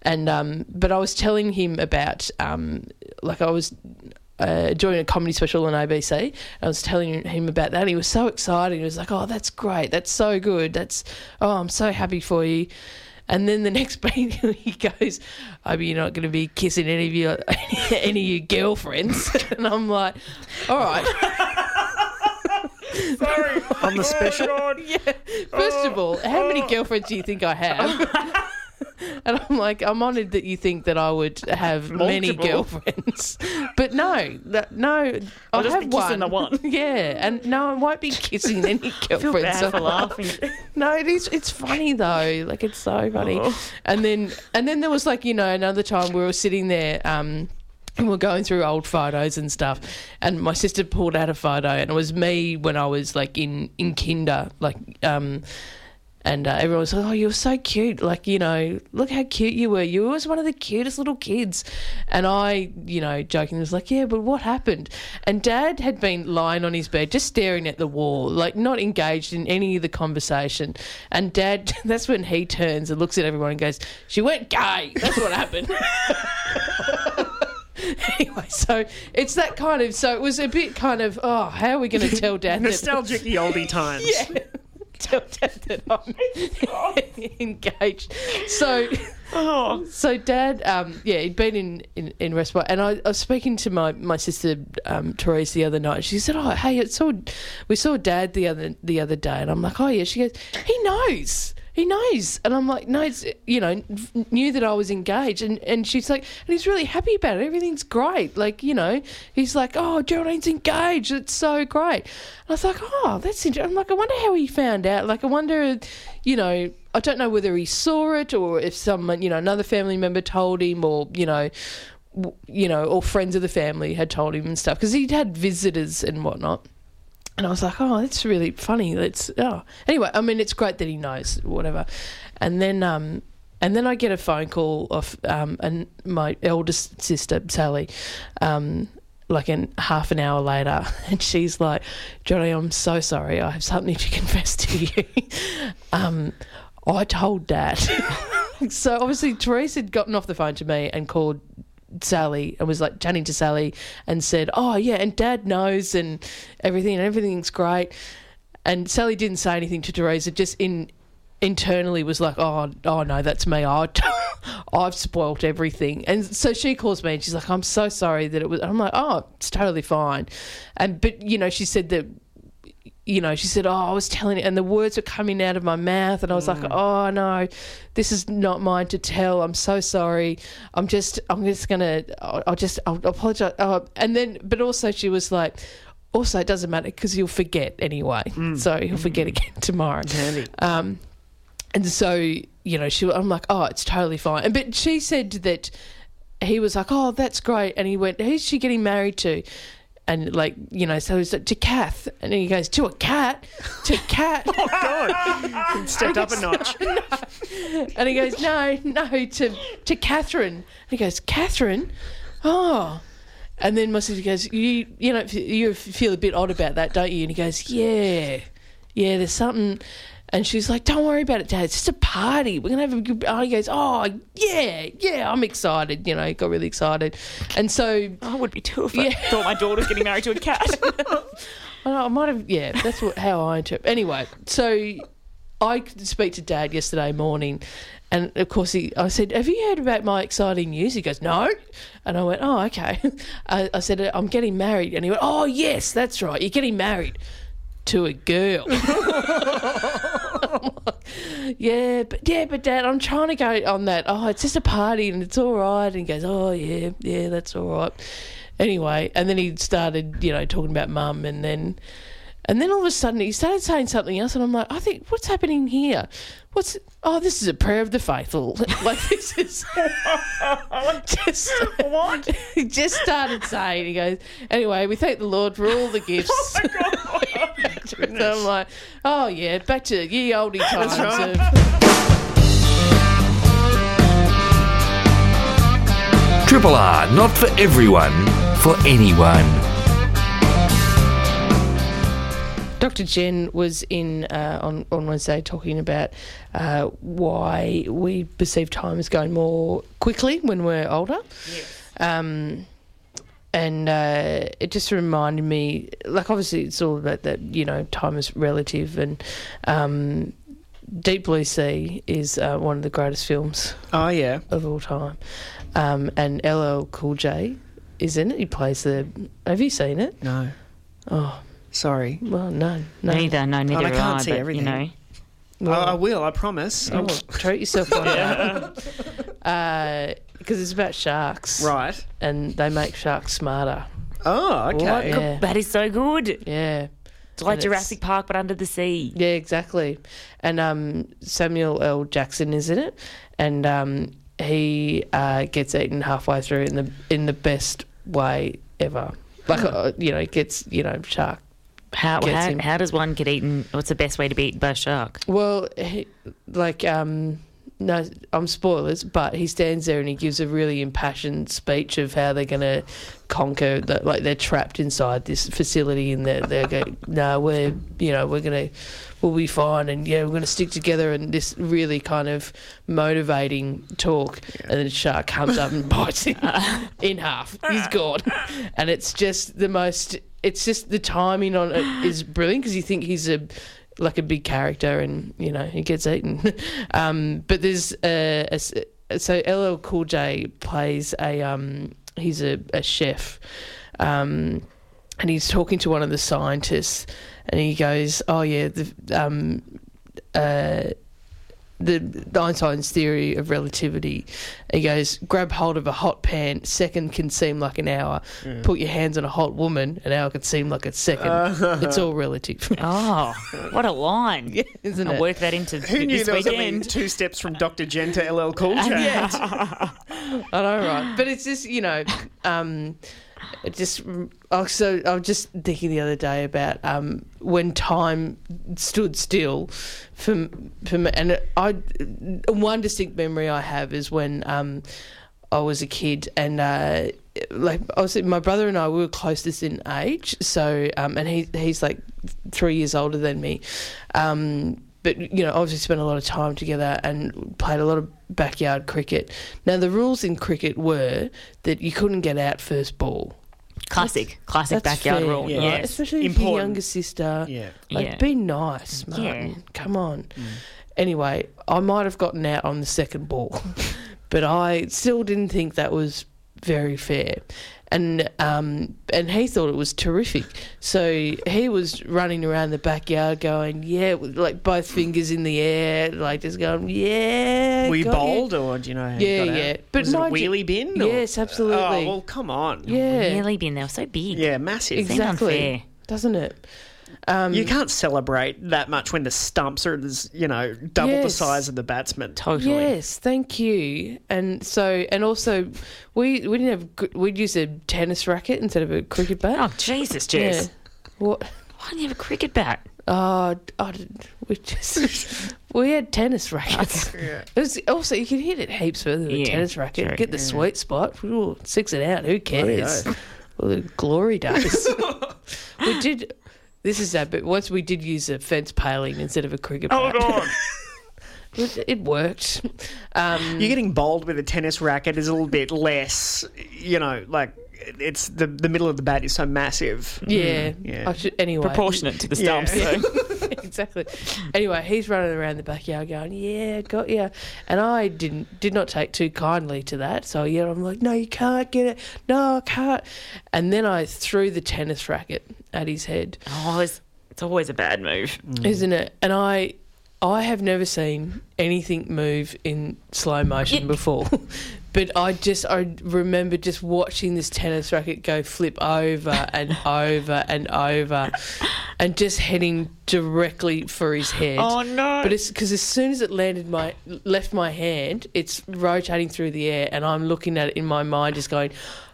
And um, but I was telling him about um, like I was uh, doing a comedy special on ABC. I was telling him about that. He was so excited. He was like, "Oh, that's great. That's so good. That's oh, I'm so happy for you." And then the next beat, he goes, "I hope you're not going to be kissing any of your any of your girlfriends." and I'm like, "All right." Sorry. On the oh, special. yeah. First of oh, all, how many oh. girlfriends do you think I have? And I'm like, I'm honoured that you think that I would have many girlfriends, but no, that, no, I just have one. the one. yeah, and no, I won't be kissing any I feel girlfriends. bad for laughing. No, it is. It's funny though. Like it's so funny. Oh. And then and then there was like you know another time we were sitting there. Um, and we're going through old photos and stuff, and my sister pulled out a photo, and it was me when I was like in in kinder, like um, and uh, everyone was like, "Oh, you're so cute! Like you know, look how cute you were. You was one of the cutest little kids." And I, you know, joking was like, "Yeah, but what happened?" And Dad had been lying on his bed, just staring at the wall, like not engaged in any of the conversation. And Dad, that's when he turns and looks at everyone and goes, "She went gay. That's what happened." anyway, so it's that kind of. So it was a bit kind of, oh, how are we going to tell Dad that? Nostalgic the oldie times. Yeah. Tell Dad that I'm engaged. So, Oh, so Dad, um, yeah, he'd been in in, in respite, and I, I was speaking to my my sister um, Therese the other night. She said, "Oh, hey, it saw we saw Dad the other the other day," and I'm like, "Oh yeah." She goes, "He knows." He knows, and I'm like, no, you know, knew that I was engaged, and and she's like, and he's really happy about it. Everything's great, like you know, he's like, oh, Geraldine's engaged. It's so great. And I was like, oh, that's interesting. I'm like, I wonder how he found out. Like, I wonder, you know, I don't know whether he saw it or if someone, you know, another family member told him, or you know, you know, or friends of the family had told him and stuff because he'd had visitors and whatnot. And I was like, oh, that's really funny. That's oh. Anyway, I mean, it's great that he knows whatever. And then, um, and then I get a phone call of um, and my eldest sister Sally, um, like an half an hour later, and she's like, Johnny, I'm so sorry. I have something to confess to you. um, I told Dad. so obviously, Therese had gotten off the phone to me and called Sally and was like chatting to Sally and said, "Oh yeah, and Dad knows and everything, and everything's great." And Sally didn't say anything to Teresa. Just in internally was like, "Oh, oh no, that's me. I, I've spoilt everything." And so she calls me and she's like, "I'm so sorry that it was." I'm like, "Oh, it's totally fine." And but you know, she said that you know, she said, "Oh, I was telling it," and the words were coming out of my mouth, and I was like, mm. "Oh no, this is not mine to tell. I'm so sorry. I'm just, I'm just gonna, I'll, I'll just, I'll apologize." Oh, and then, but also, she was like, "Also, it doesn't matter because you'll forget anyway. Mm. So you'll forget mm. again tomorrow." Um, and so you know, she, I'm like, "Oh, it's totally fine." And but she said that he was like, "Oh, that's great," and he went, "Who's she getting married to?" And like you know, so he's like, to Kath, and he goes to a cat, to cat, oh God. Stepped up a notch. and he goes, no, no, to to Catherine. And he goes, Catherine, oh. And then my sister goes, you you know, you feel a bit odd about that, don't you? And he goes, yeah, yeah, there's something. And she's like, don't worry about it, Dad. It's just a party. We're gonna have a good. Oh, he goes, oh yeah, yeah, I'm excited. You know, got really excited, and so I would be too if I Yeah. thought my daughter was getting married to a cat. I, know, I might have, yeah, that's what, how I interpret. Anyway, so I could speak to Dad yesterday morning, and of course he, I said, "Have you heard about my exciting news?" He goes, "No," and I went, "Oh, okay." I, I said, "I'm getting married," and he went, "Oh, yes, that's right. You're getting married to a girl." yeah, but yeah, but Dad, I'm trying to go on that. Oh, it's just a party and it's all right. And he goes, "Oh, yeah, yeah, that's all right." Anyway, and then he started, you know, talking about mum, and then, and then all of a sudden he started saying something else, and I'm like, I think, what's happening here? What's? Oh, this is a prayer of the faithful. like this is just what? he just started saying. He goes, anyway, we thank the Lord for all the gifts. so I'm like, oh yeah, back to ye oldie times. right. Triple R, not for everyone, for anyone. Dr. Jen was in uh, on on Wednesday talking about uh, why we perceive time as going more quickly when we're older. Um, and uh, it just reminded me, like obviously it's all about that you know time is relative, and um, Deep Blue Sea is uh, one of the greatest films Oh yeah. of all time, um, and LL Cool J is in it. He plays the. Have you seen it? No. Oh Sorry. well, no, no. Neither, no, neither I can't I, see but, everything. You know, Well, I I will. I promise. oh, treat yourself one day. Because it's about sharks, Right. and they make sharks smarter. Oh, okay. Yeah, that is so good. yeah. It's like And it's- Jurassic Park, but under the sea. Yeah, exactly. And um, Samuel L. Jackson is in it, and um, he uh, gets eaten halfway through in the in the best way ever. Like uh, you know, he gets you know shark. How, how, how does one get eaten? What's the best way to be eaten by a shark? Well, he, like um, no, I'm spoilers, but he stands there and he gives a really impassioned speech of how they're going to conquer. That like they're trapped inside this facility and they're they're going, no, we're you know we're going to we'll be fine and yeah we're going to stick together and this really kind of motivating talk and then the shark comes up and bites him in half. He's gone, and it's just the most. It's just the timing on it is brilliant because you think he's a like a big character and you know he gets eaten. um, but there's a, a so LL Cool J plays a um, he's a, a chef. Um, and he's talking to one of the scientists, and he goes, "Oh yeah, the um, uh, the, the Einstein's theory of relativity." He goes, "Grab hold of a hot pan. Second can seem like an hour. Put your hands on a hot woman. An hour can seem like a second. it's all relative." Oh, what a line. yeah, isn't I'll it? work that into Who knew this there was only two steps from Dr. Jen to LL Cool I know, right? But it's just you know, um, it just also I was just thinking the other day about um, when time stood still for for me, and I one distinct memory I have is when um, I was a kid and. Uh, like was, my brother and I we were closest in age, so um, and he he's like three years older than me, um, but you know obviously spent a lot of time together and played a lot of backyard cricket. Now the rules in cricket were that you couldn't get out first ball. Classic, classic That's backyard fair, rule. Yeah. right? Yes. Especially if your younger sister. Yeah. Like, Yeah. be nice, Martin. Yeah. Come on. Mm. Anyway, I might have gotten out on the second ball, but I still didn't think that was very fair. And um, and he thought it was terrific. So he was running around the backyard going, yeah, with like both fingers in the air, like just going, yeah. Were you got you." bowled or do you know? how you Yeah, out? yeah. But was it a mind you- wheelie bin? or- Yes, absolutely. Oh well, come on. Yeah, Really been there, so big. Yeah, massive. Exactly. Doesn't it? Um, You can't celebrate that much when the stumps are, this, you know, double the size of the batsman. Totally. Yes, thank you. And so, and also, we we didn't have we'd use a tennis racket instead of a cricket bat. Oh, Jesus, Jess. yeah. What? Why don't you have a cricket bat? Oh, I did- we just we had tennis rackets. It was, also, you can hit it heaps further than a tennis racket. true. Get the sweet spot. Ooh, six it out. Who cares? Well, the glory days. we did. This is that, but once we did use a fence paling instead of a cricket bat. Oh, God. it, it worked. Um, You're getting bowled with a tennis racket is a little bit less, you know, like it's the the middle of the bat is so massive. yeah. yeah. I should, anyway. Proportionate to the Yeah. stumps, so. exactly. Anyway, he's running around the backyard going, "Yeah, got ya," and I didn't did not take too kindly to that. So yeah, I'm like, "No, you can't get it. No, I can't." And then I threw the tennis racket at his head, Oh, it's, it's always a bad move. Mm. isn't it? And I. I have never seen anything move in slow motion before, but I just I remember just watching this tennis racket go flip over and over and over, and just heading directly for his head. Oh, no. But it's because as soon as it landed my left my hand, it's rotating through the air, and I'm looking at it in my mind, just going,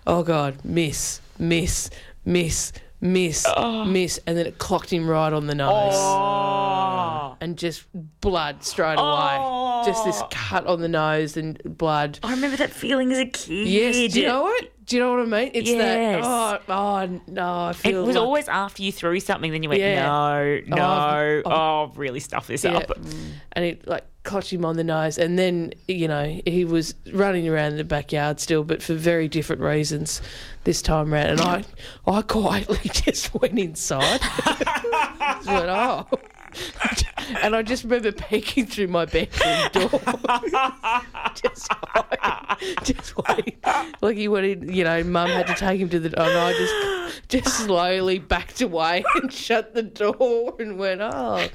"Oh God, miss, miss, miss, miss, miss," and then it clocked him right on the nose, Oh. and just blood straight away, just this oh. cut on the nose and blood. I remember that feeling as a kid. Yes, do you know what? Do you know what I mean? It's Yes. that. Oh, oh no, I It was like, always after you threw something, then you went, Yeah. no, oh, no, oh. Oh, I've- oh, really stuff this Yeah. up. Mm. and it like clutched him on the nose, and then you know he was running around in the backyard still, but for very different reasons this time round. And I, I quietly just went inside. Just went, oh. And I just remember peeking through my bedroom door, just, hiding, just waiting. Like he went in, you know, Mum had to take him to the, and I just, just slowly backed away and shut the door and went, oh,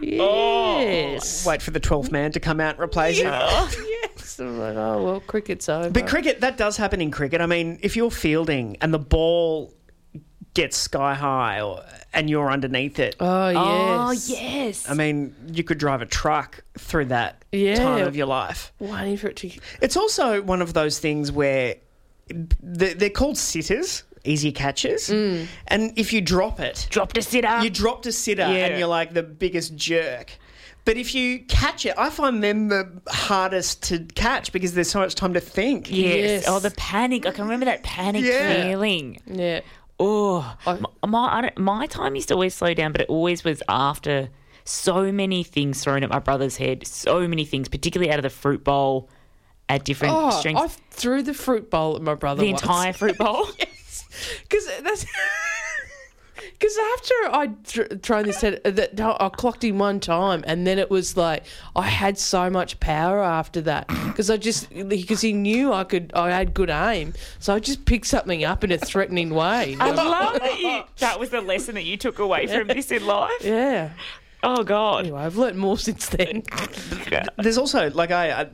yes. Oh, wait for the 12th man to come out and replace him. Yes. I'm like, oh, well, cricket's over. But cricket, that does happen in cricket. I mean, if you're fielding and the ball gets sky high or, and you're underneath it, oh, yes. Oh, yes. I mean, you could drive a truck through that Yeah. time of your life. Waiting for it to. It's also one of those things where they're, they're called sitters, easy catches. Mm. And if you drop it, Dropped a sitter. you dropped a sitter Yeah. and you're like the biggest jerk. But if you catch it, I find them the hardest to catch because there's so much time to think. yes. Yes. Oh, the panic. I can remember that panic Yeah. feeling. Yeah. Oh, my my, I don't, my time used to always slow down, but it always was after so many things thrown at my brother's head. So many things, particularly out of the fruit bowl at different Oh, strengths. I threw the fruit bowl at my brother the entire fruit bowl. yes. Because that's. Because after I'd th- thrown this head, that I clocked him one time, and then it was like I had so much power after that because I just because he knew I could I had good aim, so I just picked something up in a threatening way. I love that you. That was the lesson that you took away from this in life. yeah. Oh God. Anyway, I've learnt more since then. There's also like I, I,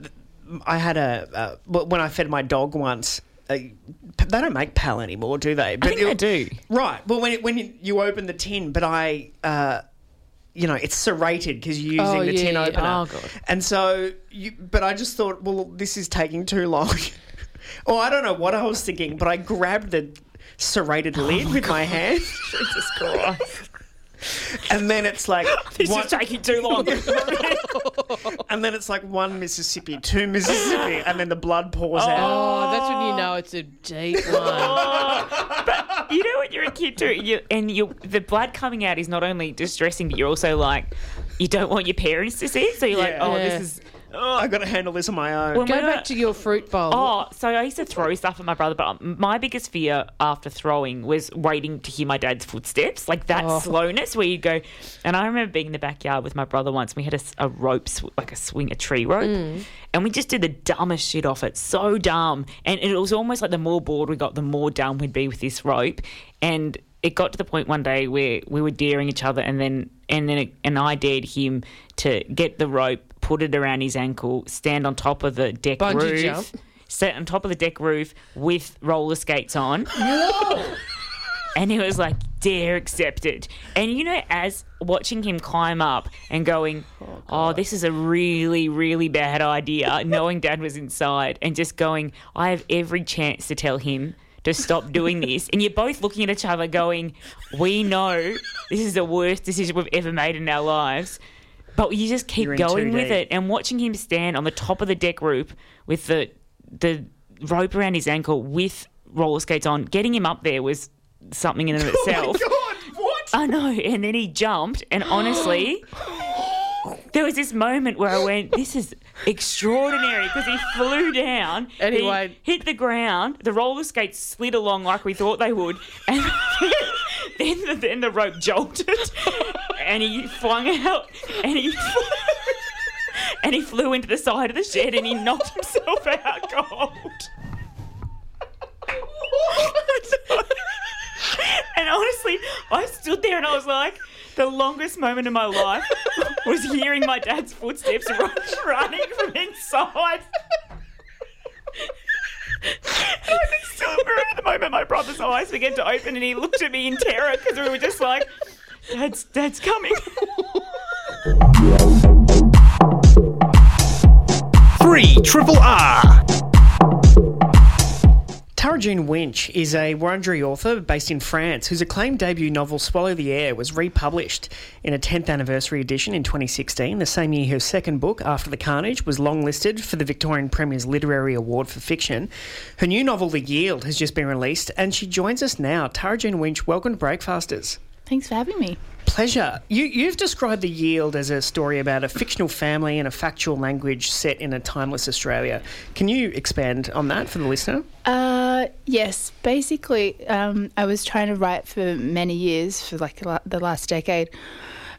I had a uh, when I fed my dog once. Uh, they don't make pal anymore, do they? But I think they do. Right. Well, when it, when you, open the tin, but I, uh, you know, it's serrated because you're using Oh, the tin yeah, yeah. opener. Oh, God. And so, you, but I just thought, well, this is taking too long. or I don't know what I was thinking, but I grabbed the serrated Oh, lid with my hand, Jesus Christ. And then it's like This one- is taking too long. and then it's like one Mississippi, two Mississippi, and then the blood pours out. Oh, that's when you know it's a deep one. But you know when you're a kid too, you, and you the blood coming out is not only distressing, but you're also like, you don't want your parents to see it. So you're like, oh, Yeah. this is. I got to handle this on my own. When Go we were- back to your fruit bowl. Oh, so I used to throw stuff at my brother, but um, my biggest fear after throwing was waiting to hear my dad's footsteps, like that Oh. slowness where you go. And I remember being in the backyard with my brother once. We had a, s- a rope, sw- like a swing, a tree rope, mm. and we just did the dumbest shit off it. So dumb, and it was almost like the more bored we got, the more dumb we'd be with this rope. And it got to the point one day where we were daring each other, and then and then it, and I dared him to get the rope, put it around his ankle, stand on top of the deck Bungee roof, jump. sit on top of the deck roof with roller skates on. and he was like, dare accepted. And you know, as watching him climb up and going, oh, oh this is a really, really bad idea, knowing dad was inside and just going, I have every chance to tell him to stop doing this. And you're both looking at each other going, we know this is the worst decision we've ever made in our lives. But you just keep You're going with it and watching him stand on the top of the deck roof with the the rope around his ankle with roller skates on, getting him up there was something in and of oh itself. God, what? I know. And then he jumped, and honestly, there was this moment where I went, "This is extraordinary," because he flew down. Anyway. he hit the ground. The roller skates slid along like we thought they would, and then the, then the rope jolted, and he flung out, and he. And he flew into the side of the shed and he knocked himself out cold. and honestly, I stood there and I was like, the longest moment of my life was hearing my dad's footsteps running from inside. I still remember at the moment my brother's eyes began to open and he looked at me in terror because we were just like, Dad's, Dad's coming. Three Triple R. Tara Winch is a Wiradjuri author based in France whose acclaimed debut novel Swallow the Air was republished in a 10th anniversary edition in 2016, the same year her second book, After the Carnage, was longlisted for the Victorian Premier's Literary Award for Fiction. Her new novel, The Yield, has just been released, and she joins us now. June Winch, welcome to Breakfasters. Thanks for having me. Pleasure. You, you've described The Yield as a story about a fictional family and a factual language set in a timeless Australia. Can you expand on that for the listener? Uh, yes, basically, um, I was trying to write for many years, for like the last decade,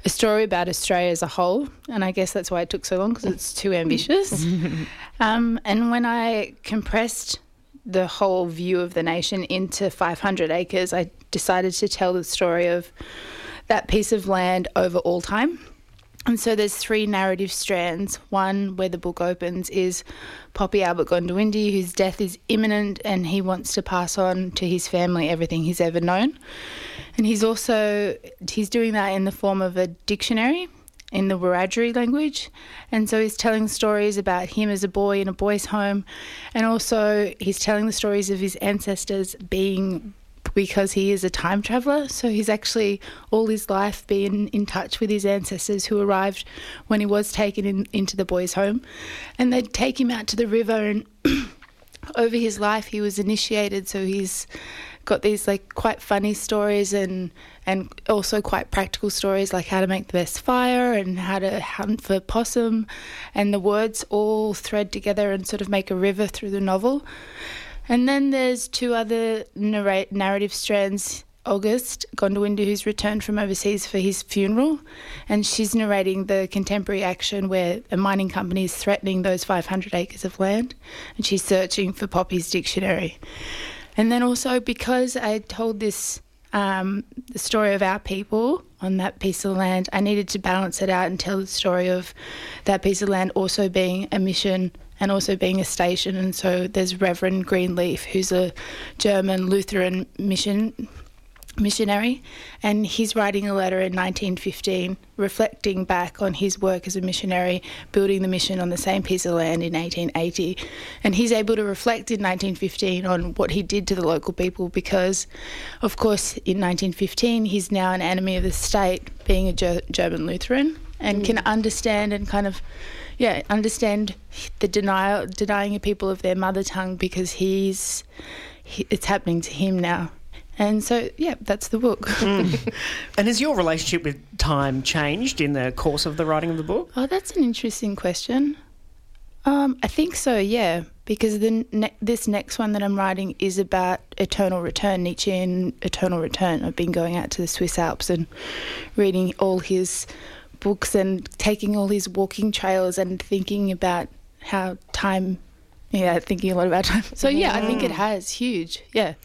a story about Australia as a whole, and I guess that's why it took so long because it's too ambitious. um, and when I compressed the whole view of the nation into 500 acres, I decided to tell the story of that piece of land over all time. And so there's three narrative strands. One where the book opens is Poppy Albert Gondiwindi, whose death is imminent and he wants to pass on to his family everything he's ever known. And he's also he's doing that in the form of a dictionary in the Wiradjuri language. And so he's telling stories about him as a boy in a boys' home and also he's telling the stories of his ancestors being because he is a time traveler. So he's actually all his life been in touch with his ancestors who arrived when he was taken in, into the boys' home. And they'd take him out to the river, and over his life, he was initiated. So he's got these like quite funny stories and and also quite practical stories like how to make the best fire and how to hunt for possum and the words all thread together and sort of make a river through the novel and then there's two other narrative strands. August Gondiwindi, who's returned from overseas for his funeral, and she's narrating the contemporary action where a mining company is threatening those 500 acres of land, and she's searching for Poppy's dictionary. And then also because I told this um, the story of our people on that piece of land, I needed to balance it out and tell the story of that piece of land also being a mission and also being a station. And so there's Reverend Greenleaf, who's a German Lutheran mission missionary, and he's writing a letter in 1915 reflecting back on his work as a missionary, building the mission on the same piece of land in 1880. And he's able to reflect in 1915 on what he did to the local people because, of course, in 1915 he's now an enemy of the state, being a Ger- German Lutheran, and can mm. understand and kind of yeah, understand the denial, denying of people of their mother tongue because he's, he, it's happening to him now. And so, yeah, that's the book. Mm. and has your relationship with time changed in the course of the writing of the book? Oh, that's an interesting question. Um, I think so, yeah, because the ne- this next one that I'm writing is about eternal return, Nietzschean eternal return. I've been going out to the Swiss Alps and reading all his books and taking all these walking trails and thinking about how time, yeah, thinking a lot about time. So, yeah, I think it has huge, yeah.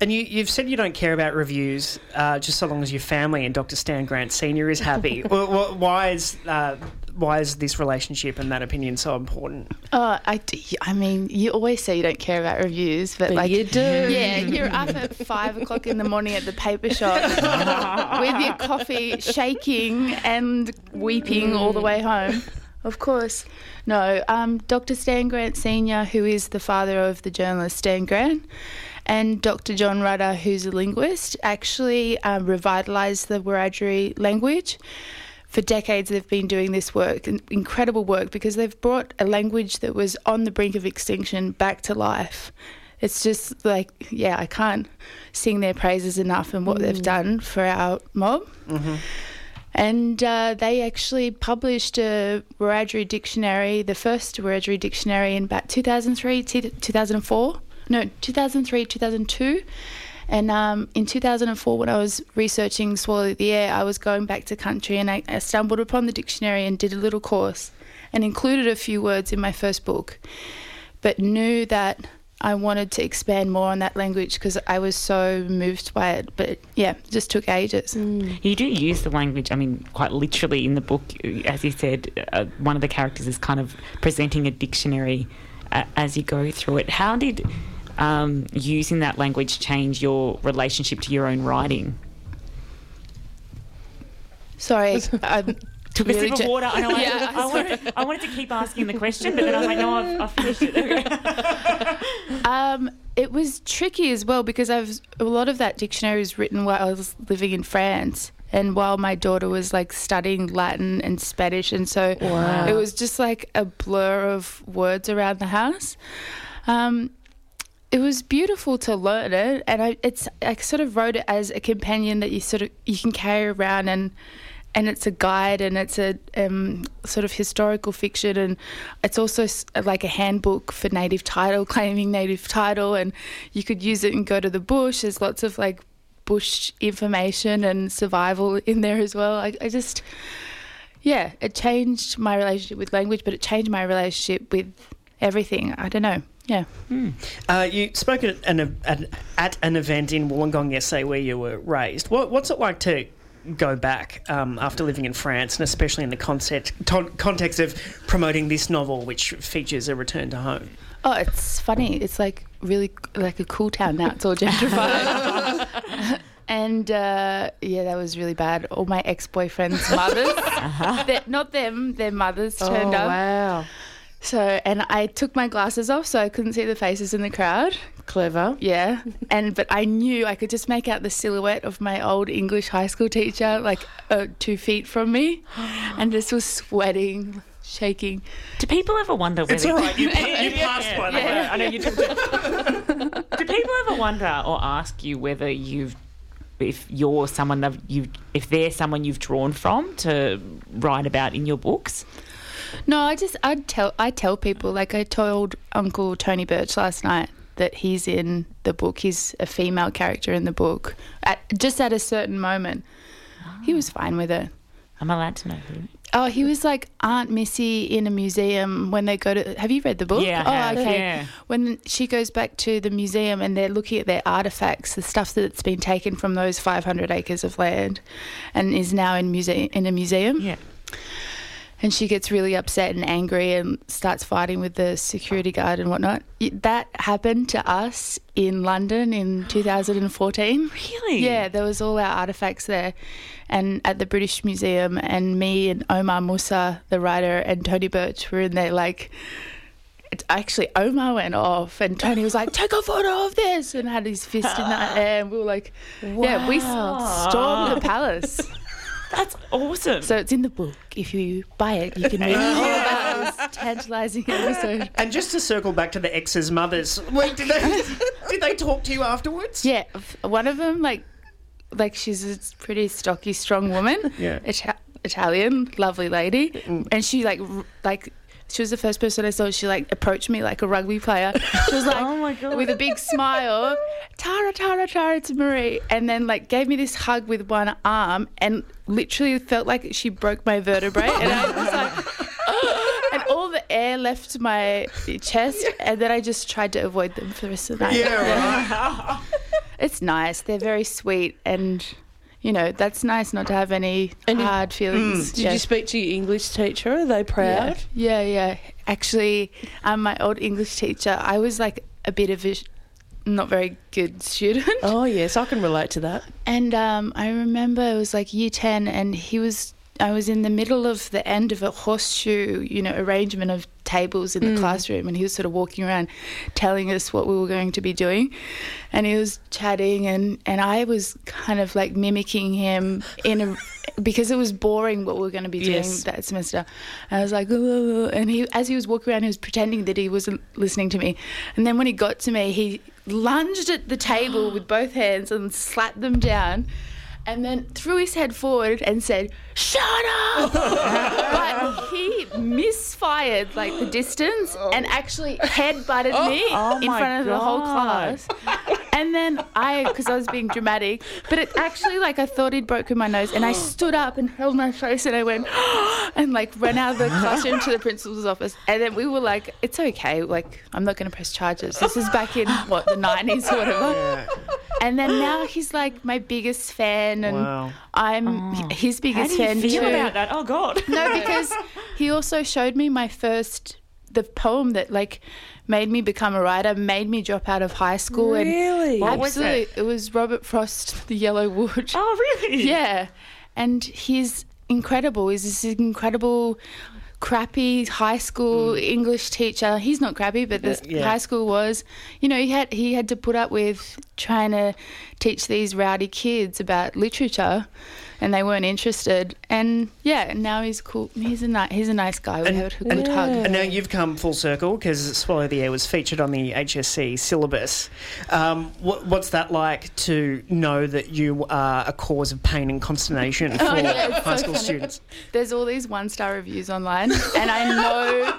And you, you've said you don't care about reviews, uh, just so long as your family and Dr. Stan Grant Senior is happy. well, well, why is uh, why is this relationship and that opinion so important? Uh, I, do- I mean, you always say you don't care about reviews, but, like you do. Yeah, you're up at five o'clock in the morning at the paper shop with your coffee, shaking and weeping all the way home. Of course. No, um, Dr. Stan Grant Senior, who is the father of the journalist Stan Grant, and Dr. John Rudder, who's a linguist, actually um, revitalised the Wiradjuri language. For decades, they've been doing this work, incredible work, because they've brought a language that was on the brink of extinction back to life. It's just like, yeah, I can't sing their praises enough and what they've done for our mob. And uh, they actually published a Wiradjuri dictionary, the first Wiradjuri dictionary in about 2003, t- 2004. No, 2003, 2002. And um, in 2004, when I was researching Swallow the Air, I was going back to country and I, I stumbled upon the dictionary and did a little course and included a few words in my first book, but knew that I wanted to expand more on that language because I was so moved by it. But yeah, it just took ages. You do use the language, I mean, quite literally in the book. As you said, uh, one of the characters is kind of presenting a dictionary uh, as you go through it. How did um, using that language change your relationship to your own writing? Sorry, I'm Took a sip of ju- water. I know. I, Yeah, I, wanted, I wanted to keep asking the question, but then I was like, no, I've, I've finished it. Um, it was tricky as well because I've a lot of that dictionary was written while I was living in France and while my daughter was like studying Latin and Spanish, and so it was just like a blur of words around the house. Um, it was beautiful to learn it, and I it's I sort of wrote it as a companion that you sort of you can carry around and. And it's a guide, and it's a um, sort of historical fiction, and it's also like a handbook for native title, claiming native title, and you could use it and go to the bush. There's lots of like bush information and survival in there as well. I, I just, yeah, it changed my relationship with language, but it changed my relationship with everything. I don't know. Yeah. Uh, you spoke at an, at, at an event in Wollongong yesterday where you were raised. What, what's it like to go back um, after living in France, and especially in the concept, ton, context of promoting this novel, which features a return to home? Oh, it's funny. It's like really like a cool town now. It's all gentrified. and uh, yeah, that was really bad. All my ex boyfriends' mothers, they're- not them, their mothers turned oh, up. wow. So, and I took my glasses off so I couldn't see the faces in the crowd. Clever. Yeah, and but I knew I could just make out the silhouette of my old English high school teacher, like uh, two feet from me, and just was sweating, shaking. Do people ever wonder whether It's all right. You, you passed by the way. I know you took Do people ever wonder or ask you whether you've if you're someone that you if they're someone you've drawn from to write about in your books? No, I just I tell I tell people like I told Uncle Tony Birch last night that he's in the book. He's a female character in the book. At just at a certain moment, he was fine with it. I'm allowed to know who. Oh, he was like Aunt Missy in a museum when they go to. Have you read the book? Yeah, Oh, have, okay. yeah. When she goes back to the museum and they're looking at their artifacts, the stuff that's been taken from those 500 acres of land, and is now in muse- in a museum. Yeah. And she gets really upset and angry and starts fighting with the security guard and whatnot. That happened to us in London in 2014. Really? Yeah, there was all our artifacts there, and at the British Museum, and me and Omar Musa, the writer, and Tony Birch were in there. Like, actually Omar went off, and Tony was like, "Take a photo of this," and had his fist in the air, and we were like, "Yeah, we stormed the palace." That's awesome. So it's in the book. If you buy it, you can read all about this tantalising episode. And just to circle back to the ex's mothers, wait, did they, did they talk to you afterwards? Yeah, one of them, like, like she's a pretty stocky, strong woman. Yeah. Ita- Italian, lovely lady, mm. and she like, r- like. She was the first person I saw. She like approached me like a rugby player. She was like, Oh my God. with a big smile, Tara, Tara, Tara, it's Marie, and then like gave me this hug with one arm, and literally felt like she broke my vertebrae, and I was like, and all the air left my chest, and then I just tried to avoid them for the rest of the night. Yeah, right. It's nice. They're very sweet, and you know that's nice not to have any And hard feelings. Did yeah. you speak to your English teacher? Are they proud? yeah, yeah. Actually, um, my old English teacher, I was like a bit of a not very good student. Oh yes, I can relate to that. And um, I remember it was like year 10, and he was, I was in the middle of the end of a horseshoe, you know, arrangement of tables in the mm. classroom, and he was sort of walking around telling us what we were going to be doing. And he was chatting, and, and I was kind of like mimicking him in a, because it was boring what we were going to be doing Yes. that semester. And I was like, "Ooh," and he, as he was walking around, he was pretending that he wasn't listening to me. And then when he got to me, he lunged at the table with both hands and slapped them down. And then threw his head forward and said, "Shut up!" but he misfired like the distance oh. and actually head butted oh. me Oh in front of the whole God. class. And then I, because I was being dramatic, but it actually like I thought he'd broken my nose, and I stood up and held my face, and I went, and like ran out of the classroom to the principal's office, and then we were like, "It's okay, like I'm not going to press charges. This is back in what the '90s or whatever." And then now he's like my biggest fan, and Wow. I'm oh. his How biggest do you fan feel too. about that? Oh God. No, because he also showed me my first the poem that like made me become a writer, made me drop out of high school. Really? And What was absolutely, it was Robert Frost, The Yellow Wood. Oh really? Yeah, and he's incredible. He's this incredible, crappy high school English teacher. He's not crappy, but this Mm. Yeah. high school was. You know, he had he had to put up with trying to teach these rowdy kids about literature, and they weren't interested. And yeah, now he's cool. He's a ni- he's a nice guy. We And- had a good hug. And now you've come full circle because Swallow the Air was featured on the HSC syllabus. Um, what, what's that like to know that you are a cause of pain and consternation for Oh, yeah, high so school funny. students? There's all these one star reviews online, and I know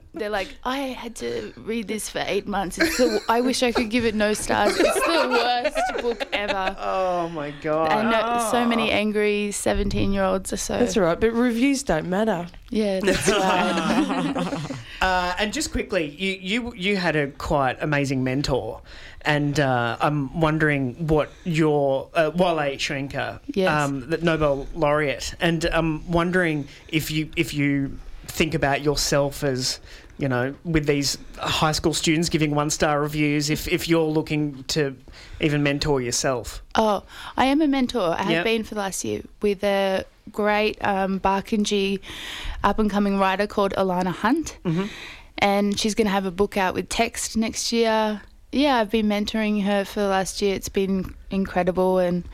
they're like, I had to read this for eight months. It's the, I wish I could give it no stars. It's the worst book ever. Oh my god! I know so many angry 17 year olds are so. That's all right, but reviews don't matter. Yeah, that's right. Uh, and just quickly, you, you you had a quite amazing mentor, and uh, I'm wondering what your uh, Wole Soyinka, Yes. um, the Nobel laureate, and I'm wondering if you if you think about yourself as you know with these high school students giving one star reviews, if if you're looking to even mentor yourself. Oh, I am a mentor. I have Yep. been for the last year with a great um, Barkindji up and coming writer called Alana Hunt. And she's going to have a book out with text next year. Yeah, I've been mentoring her for the last year. It's been incredible. And,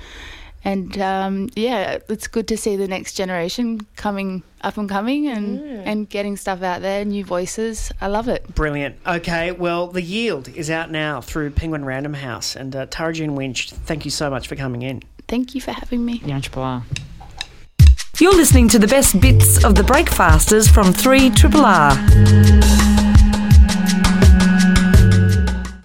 and um, yeah, it's good to see the next generation coming up and coming and, and getting stuff out there, new voices. I love it. Brilliant. Okay, well, The Yield is out now through Penguin Random House. And uh, Tara June Winch, thank you so much for coming in. Thank you for having me. Yeah, Triple R. You're listening to the best bits of the Breakfasters from 3 Triple R.